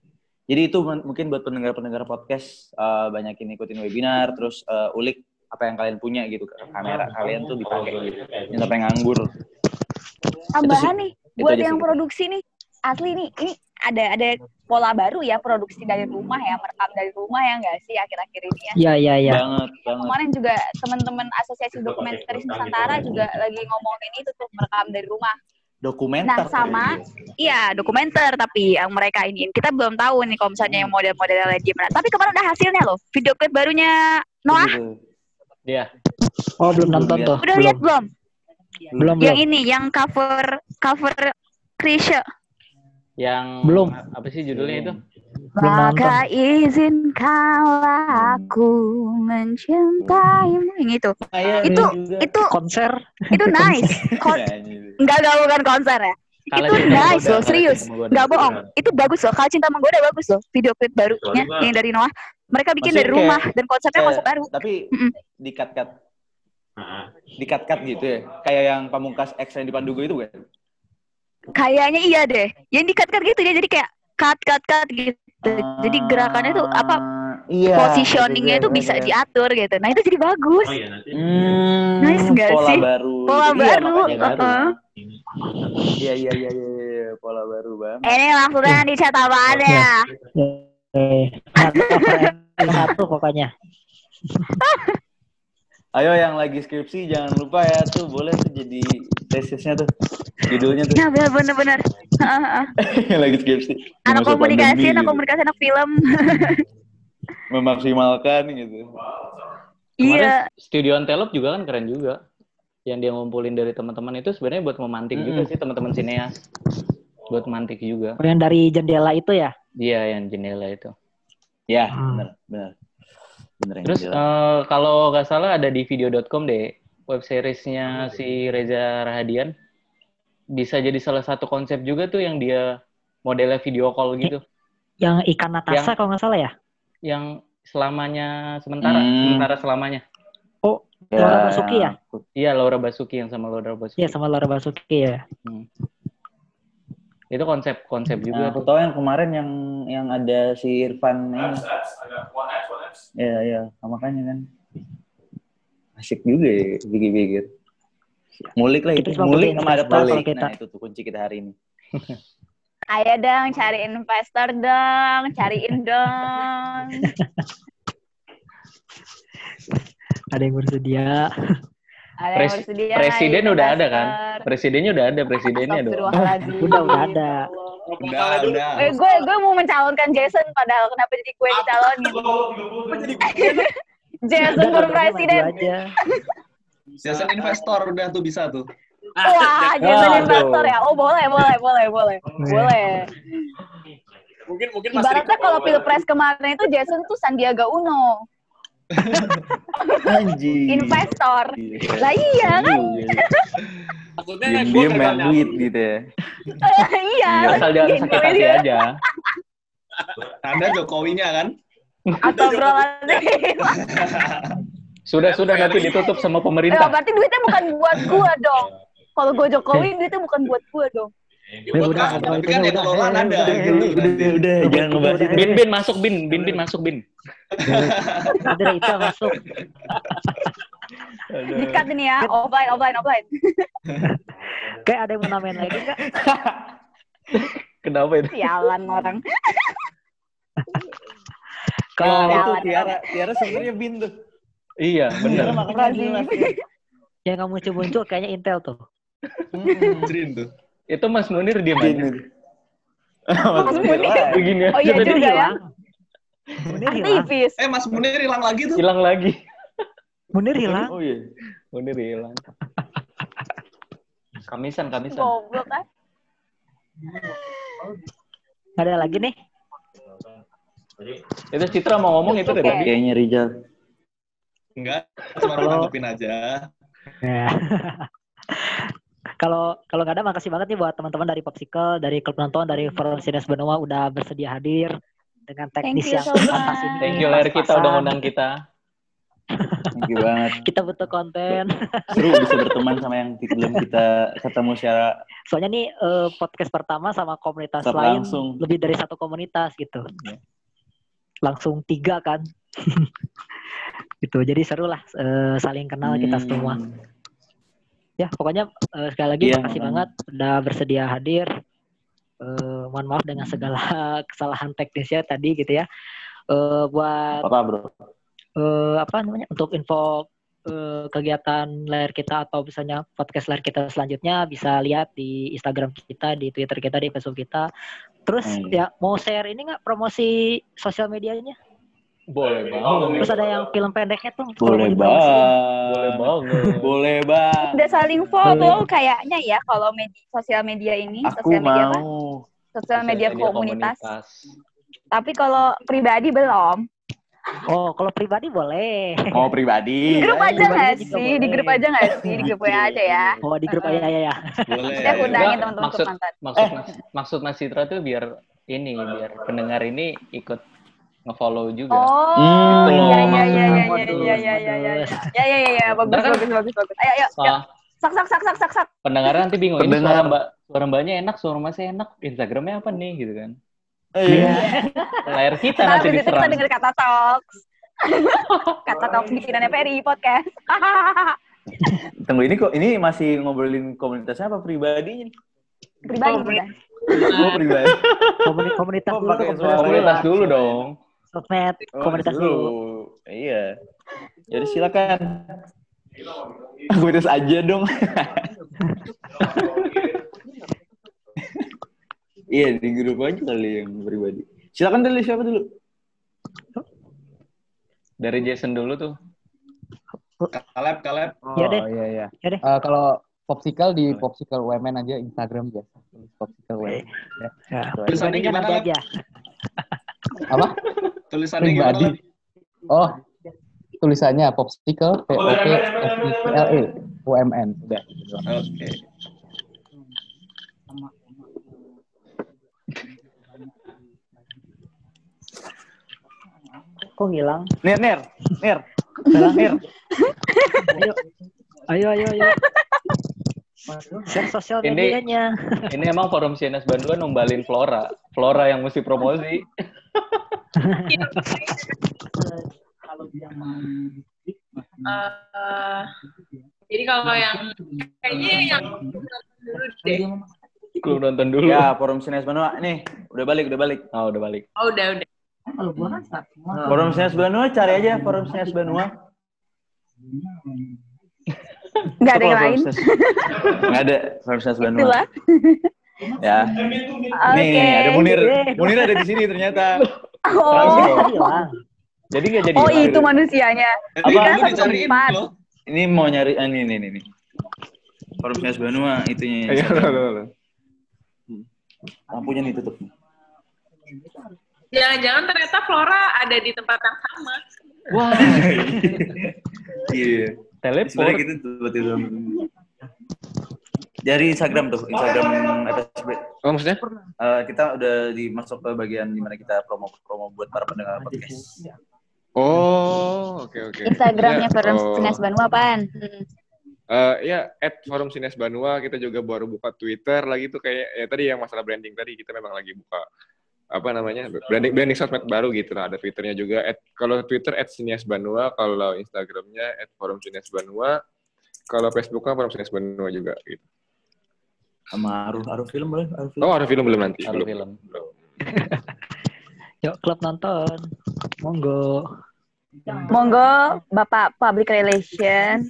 Speaker 2: Jadi itu mungkin buat pendengar-pendengar podcast uh, banyakin ikutin webinar, terus uh, ulik apa yang kalian punya gitu kamera kalian tuh dipakai gitu. Yang sampai nganggur.
Speaker 4: Tambahan nih, buat yang produksi nih, asli nih, ini ada ada pola baru ya produksi dari rumah ya merekam dari rumah ya enggak sih akhir-akhir ini ya
Speaker 1: iya iya iya
Speaker 2: banget, banget.
Speaker 4: kemarin juga teman-teman asosiasi dokumentaris Nusantara juga lagi ngomongin itu tuh merekam dari rumah
Speaker 2: dokumenter
Speaker 4: nah sama iya dokumenter tapi yang mereka ini kita belum tahu nih kalau misalnya yang model-modelnya gimana tapi kemarin udah hasilnya loh video klip barunya Noah
Speaker 9: Iya.
Speaker 1: Oh belum nonton tuh.
Speaker 4: Udah lihat belum?
Speaker 1: Belum
Speaker 4: Yang
Speaker 1: belum.
Speaker 4: ini yang cover cover Krisya.
Speaker 9: Yang
Speaker 1: Belum.
Speaker 9: apa sih judulnya itu?
Speaker 4: Maka izinkanlah aku mencintaimu yang itu. itu itu
Speaker 1: konser
Speaker 4: itu nice. Kon enggak enggak bukan konser ya.
Speaker 9: Kalau
Speaker 4: itu nice loh, serius. Enggak bohong. Itu bagus loh. Kalau Cinta Menggoda bagus loh. Video klip barunya yang dari Noah. Mereka bikin dari
Speaker 2: Maksudnya
Speaker 4: rumah
Speaker 2: kayak-
Speaker 4: dan konsepnya
Speaker 2: kayak-
Speaker 4: konsep baru.
Speaker 2: Tapi di cut cut di cut cut gitu ya. Kayak yang pamungkas X yang di Pandugo itu kan?
Speaker 4: Kayaknya iya deh. Yang di-cut-cut gitu dia jadi kayak cut cut cut gitu. Jadi gerakannya tuh apa
Speaker 2: Iya.
Speaker 4: positioningnya itu bisa diatur gitu. Nah itu jadi bagus.
Speaker 2: Hmm,
Speaker 4: Nice nggak
Speaker 2: pola
Speaker 4: sih?
Speaker 2: baru.
Speaker 4: Pola
Speaker 2: Iya,
Speaker 4: baru. uh-uh.
Speaker 2: Iya iya iya iya iya, pola baru bang.
Speaker 4: Ini maksudnya dicat apanya?
Speaker 1: Eh, satu cover satu pokoknya.
Speaker 2: Ayo yang lagi skripsi jangan lupa ya tuh boleh tuh jadi tesisnya tuh judulnya tuh
Speaker 4: Nah bener bener bener. Heeh.
Speaker 2: yang lagi skripsi.
Speaker 4: Anak komunikasi,
Speaker 2: pandemi
Speaker 4: anak
Speaker 2: gitu.
Speaker 4: komunikasi, anak film.
Speaker 2: Memaksimalkan gitu.
Speaker 4: iya.
Speaker 9: Kemarin Studio Antelope juga kan keren juga. Yang dia ngumpulin dari teman-teman itu sebenarnya buat memantik juga
Speaker 2: Mm-mm.
Speaker 9: sih teman-teman sineas. Buat mantik juga.
Speaker 1: Oh, yang dari jendela itu ya?
Speaker 9: Dia yang jendela itu.
Speaker 2: Ya
Speaker 1: Hmm.
Speaker 2: benar benar. Bener yang
Speaker 9: Terus eh, kalau nggak salah ada di video.com deh web seriesnya si Reza Rahadian bisa jadi salah satu konsep juga tuh yang dia modelnya video call gitu
Speaker 1: Yang ikan Natasa
Speaker 9: Yang-
Speaker 1: kalau nggak salah ya?
Speaker 9: yang selamanya sementara
Speaker 2: Hmm.
Speaker 9: sementara selamanya
Speaker 1: Oh, Laura Basuki ya?
Speaker 9: iya Laura Basuki yang sama Laura Basuki
Speaker 1: Iya sama Laura Basuki ya.
Speaker 9: itu konsep konsep
Speaker 2: Nah,
Speaker 9: juga
Speaker 2: aku
Speaker 9: tuh
Speaker 2: tahu yang kemarin yang yang ada si Irfan ini. Iya iya, makanya kan. Asik juga ya pikir-pikir. Mulik lah itu, mulik sama ada
Speaker 1: kita.
Speaker 2: Nah itu tuh kunci kita hari ini.
Speaker 4: Ayo dong cari investor dong, cariin dong.
Speaker 1: Ada yang bersedia.
Speaker 4: Ada yang
Speaker 9: Pres-
Speaker 4: bersedia.
Speaker 9: presiden
Speaker 4: ayo,
Speaker 9: udah ada kan presidennya udah ada presidennya dong.
Speaker 1: Udah udah ada.
Speaker 3: Udah, udah.
Speaker 4: Eh, gue gue mau mencalonkan Jason padahal kenapa jadi gue yang dicalonin? Jason
Speaker 1: Udah,
Speaker 4: for presiden.
Speaker 3: Jason investor udah tuh bisa tuh.
Speaker 4: Wah, Jason investor ya. Oh, boleh, boleh, boleh, boleh. Boleh.
Speaker 6: Mungkin mungkin Mas
Speaker 4: Ibaratnya kalau pilpres kemarin itu Jason tuh Sandiaga Uno,
Speaker 2: Anjing.
Speaker 4: investor. Lah iya kan?
Speaker 6: gue
Speaker 2: diem
Speaker 6: gagal
Speaker 2: main duit gitu ya.
Speaker 4: iya.
Speaker 9: asal jangan
Speaker 4: Gitu,
Speaker 9: sakit hati
Speaker 4: iya.
Speaker 9: aja
Speaker 3: Anda Jokowinya kan?
Speaker 4: Atau bro
Speaker 9: Sudah, sudah nanti ditutup sama pemerintah.
Speaker 4: berarti duitnya bukan buat gua dong. Kalau gua Jokowi duitnya bukan buat gua dong.
Speaker 1: Eh, udah,
Speaker 6: Tapi
Speaker 1: itu
Speaker 6: kan
Speaker 1: udah,
Speaker 6: kelolaan
Speaker 1: eh,
Speaker 6: ada.
Speaker 1: udah,
Speaker 6: gitu.
Speaker 1: eh,
Speaker 2: Udah, udah, jangan ngebahas itu.
Speaker 9: Bin, bin masuk bin, bin, bin masuk bin.
Speaker 1: Udah, itu masuk.
Speaker 4: Dikat ini ya, offline, offline, offline.
Speaker 1: Kayak ada yang mau namain lagi nggak?
Speaker 9: Kenapa itu?
Speaker 4: Sialan orang.
Speaker 1: Kalau
Speaker 2: itu Tiara, Tiara sebenarnya bin tuh.
Speaker 9: Iya, benar.
Speaker 2: Makanya
Speaker 1: yang kamu coba muncul kayaknya Intel tuh.
Speaker 7: Jrin tuh.
Speaker 9: Itu Mas Munir dia
Speaker 2: Bin.
Speaker 9: aja.
Speaker 4: Mas Munir.
Speaker 9: Begini
Speaker 4: Oh iya juga ya.
Speaker 1: hilang. Munir hilang.
Speaker 4: Aktivis.
Speaker 7: Eh, Mas Munir hilang lagi tuh.
Speaker 9: Hilang lagi.
Speaker 1: Munir hilang.
Speaker 2: Oh iya.
Speaker 9: Munir hilang. Kamisan, kamisan.
Speaker 4: Goblok kan.
Speaker 1: Nggak ada lagi nih.
Speaker 9: Itu Citra mau ngomong itu tadi.
Speaker 2: Kayaknya Rizal.
Speaker 7: Enggak, cuma nanggepin aja.
Speaker 1: Kalau kalau nggak ada makasih banget nih buat teman-teman dari Popsicle, dari klub nonton, dari Forum Sines Benua udah bersedia hadir dengan teknis
Speaker 4: you
Speaker 1: yang
Speaker 4: so
Speaker 1: fantas
Speaker 4: much.
Speaker 1: ini.
Speaker 9: Thank you Ler kita udah ngundang kita.
Speaker 2: Thank you banget.
Speaker 1: Kita butuh konten.
Speaker 2: Seru bisa berteman sama yang belum kita ketemu secara
Speaker 1: Soalnya nih eh, podcast pertama sama komunitas
Speaker 2: Tetap
Speaker 1: lain
Speaker 2: langsung.
Speaker 1: lebih dari satu komunitas gitu.
Speaker 2: Iya.
Speaker 1: Langsung tiga kan. gitu. Jadi seru lah eh, saling kenal kita
Speaker 2: Hmm.
Speaker 1: semua. Ya, pokoknya eh, sekali lagi
Speaker 2: Iya,
Speaker 1: makasih banget udah bersedia hadir. Eh, mohon maaf dengan segala kesalahan teknisnya tadi gitu ya. Eh, buat
Speaker 2: apa bro?
Speaker 1: eh, apa namanya untuk info eh, kegiatan layar kita atau misalnya podcast layar kita selanjutnya bisa lihat di Instagram kita, di Twitter kita, di Facebook kita. Terus
Speaker 2: Hmm.
Speaker 1: ya mau share ini nggak promosi sosial medianya?
Speaker 9: Boleh banget.
Speaker 1: Terus ada yang film pendeknya tuh.
Speaker 2: Boleh banget.
Speaker 9: Boleh banget.
Speaker 2: Boleh banget.
Speaker 4: Udah saling follow kayaknya ya kalau media, sosial media ini,
Speaker 2: Aku
Speaker 4: sosial media apa?
Speaker 2: mau.
Speaker 4: Sosial media komunitas. Tapi kalau pribadi belum.
Speaker 1: Oh, kalau pribadi boleh.
Speaker 2: Mau pribadi.
Speaker 4: Di grup aja
Speaker 1: pribadinya
Speaker 4: nggak sih? Di
Speaker 1: boleh.
Speaker 4: grup aja nggak sih? Di grup WA aja ya.
Speaker 1: Oh, di grup ya ya ya.
Speaker 7: Boleh.
Speaker 4: Saya undangin teman-teman
Speaker 9: maksud-. Maksud Mas, maksud Mas Citra tuh biar ini biar pendengar ini ikut nge-follow juga.
Speaker 4: Oh,
Speaker 2: Hmm,
Speaker 4: iya iya iya iya iya
Speaker 1: Bagus,
Speaker 4: iya iya iya iya.
Speaker 1: bagus.
Speaker 4: Ya ya ya ya bagus
Speaker 9: kan-
Speaker 4: bagus bagus bagus. Ayo ayo.
Speaker 9: Soal
Speaker 4: Sak sak sak sak sak sak.
Speaker 9: pendengar nanti bingung ini suara mbak suara mbaknya enak suara masnya enak Instagramnya apa nih gitu kan
Speaker 2: Iya.
Speaker 9: layar kita
Speaker 4: Ntar
Speaker 9: nanti
Speaker 4: itu kita
Speaker 9: diserang
Speaker 4: denger kata talks. kata talks bikinannya Peri podcast.
Speaker 2: Tunggu ini kok ini masih ngobrolin komunitasnya apa pribadinya nih?
Speaker 4: Pribadi.
Speaker 2: Oh pribadi.
Speaker 1: Komuni- komunitas dulu. komunitas dulu
Speaker 9: dong
Speaker 1: Sosmed,
Speaker 2: Oh,
Speaker 1: komunitas dulu.
Speaker 2: Iya. Jadi silakan. Komunitas aja dong. iya di grup aja kali yang pribadi. Silakan dulu siapa dulu?
Speaker 9: dari Jason dulu tuh
Speaker 7: Kaleb, Kaleb.
Speaker 10: Oh,
Speaker 1: Ya deh.
Speaker 10: iya iya.
Speaker 1: Ya deh.
Speaker 10: Eh, kalau Popsicle di Popsicle Women aja Instagram biasa. Tulis Popsicle Women. Ya.
Speaker 1: Ya.
Speaker 7: Tulisannya
Speaker 1: Pribadinya
Speaker 7: gimana,
Speaker 1: nanti
Speaker 7: Lab?
Speaker 1: aja.
Speaker 10: Apa?
Speaker 7: Tulisannya gimana?
Speaker 10: Pribadi. Oh, tulisannya Popsicle P O P S I C L E U M N. Udah.
Speaker 7: Oke.
Speaker 1: Kok ngilang?
Speaker 2: Nir, Nir, Nir,
Speaker 1: Salah.
Speaker 2: Nir.
Speaker 1: Ayo, ayo, ayo, ayo. Share sosial
Speaker 9: Ini-
Speaker 1: medianya.
Speaker 9: ini emang forum CNS Bandung numbalin Flora Flora yang mesti promosi
Speaker 11: Eh, jadi kalau yang kayaknya yang dulu deh.
Speaker 9: belum nonton dulu
Speaker 2: Ya, Forum Sines Benua. Nih, udah balik, udah balik.
Speaker 9: oh udah balik
Speaker 11: Oh udah udah.
Speaker 2: Forum Sines Benua, cari aja Forum Sines Benua.
Speaker 4: Nggak ada yang lain.
Speaker 2: Enggak ada Benua.
Speaker 4: Itulah.
Speaker 2: Ya.
Speaker 4: Oke.
Speaker 2: Nih, ada Munir. Munir ada di sini ternyata.
Speaker 4: Oh.
Speaker 9: Jadi nggak jadi
Speaker 4: Oh
Speaker 9: kemarin.
Speaker 4: itu manusianya.
Speaker 7: Apa?
Speaker 4: Kita
Speaker 7: Lu
Speaker 4: satu
Speaker 7: dicariin
Speaker 4: tempat.
Speaker 2: Ini mau nyari ah, ini ini ini. Forum Sines Benua itunya.
Speaker 9: Lo.
Speaker 2: Lampunya nih tutup.
Speaker 11: Jangan-jangan ternyata Flora ada di tempat yang sama.
Speaker 9: wah
Speaker 2: Iya.
Speaker 9: Teleport
Speaker 2: Sebenarnya kita tiba-tiba dari Instagram tuh, Instagram FSB.
Speaker 7: Oh, maksudnya?
Speaker 2: Eh, kita udah dimasuk ke bagian di mana kita promo promo buat para pendengar podcast.
Speaker 3: Oh, oke oke.
Speaker 4: Instagramnya
Speaker 3: Ya,
Speaker 4: Forum
Speaker 3: oh.
Speaker 4: Sines Banua apaan?
Speaker 3: Eh, ya, at Forum Sines Banua, kita juga baru buka Twitter lagi tuh kayak, ya tadi yang masalah branding tadi, kita memang lagi buka, apa namanya, branding branding sosmed baru gitu, nah ada Twitternya juga, at, kalau Twitter at Sines Banua, kalau Instagramnya at Forum Sines Banua, kalau Facebooknya Forum Sines Banua juga gitu.
Speaker 2: Sama Aruh, Aruh Film boleh? Aruh Film.
Speaker 3: Oh, ada film belum nanti?
Speaker 9: Aruh
Speaker 3: belum.
Speaker 9: Film.
Speaker 3: Belum.
Speaker 1: Yuk klub nonton. Monggo.
Speaker 4: Monggo Bapak Public Relation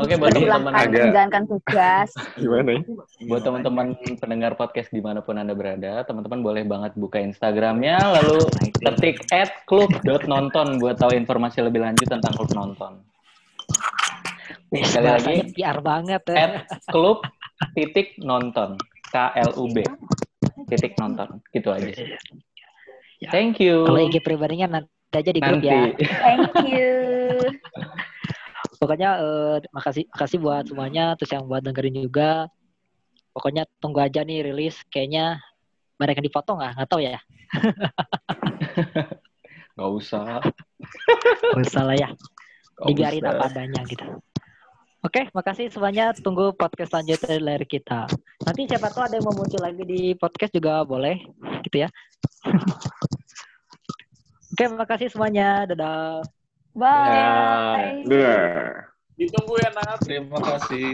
Speaker 9: Oke, buat teman-teman
Speaker 3: agak-
Speaker 4: menjalankan tugas.
Speaker 3: Gimana ya?
Speaker 9: buat teman-teman pendengar podcast di mana pun anda berada, teman-teman boleh banget buka Instagramnya, lalu ketik at klub.nonton buat tahu informasi lebih lanjut tentang klub nonton. Sekali lagi,
Speaker 1: PR banget ya.
Speaker 9: at klub titik nonton k l u b titik nonton gitu aja sih.
Speaker 1: Ya.
Speaker 9: Thank you.
Speaker 1: Kalau IG pribadinya nanti aja di grup
Speaker 9: Nanti.
Speaker 1: ya.
Speaker 4: Thank you.
Speaker 1: Pokoknya eh, makasih makasih buat semuanya terus yang buat dengerin juga. Pokoknya tunggu aja nih rilis kayaknya yang dipotong nggak? Nggak tahu ya.
Speaker 9: Gak usah.
Speaker 1: Nggak usah lah ya.
Speaker 9: Nggak
Speaker 1: Dibiarin apa adanya gitu. Oke, makasih semuanya. Tunggu podcast selanjutnya dari kita. Nanti siapa tahu ada yang mau muncul lagi di podcast juga boleh, gitu ya. Oke, makasih semuanya. Dadah.
Speaker 4: Bye.
Speaker 3: Dah.
Speaker 6: Ditunggu ya, Nat.
Speaker 7: Terima kasih.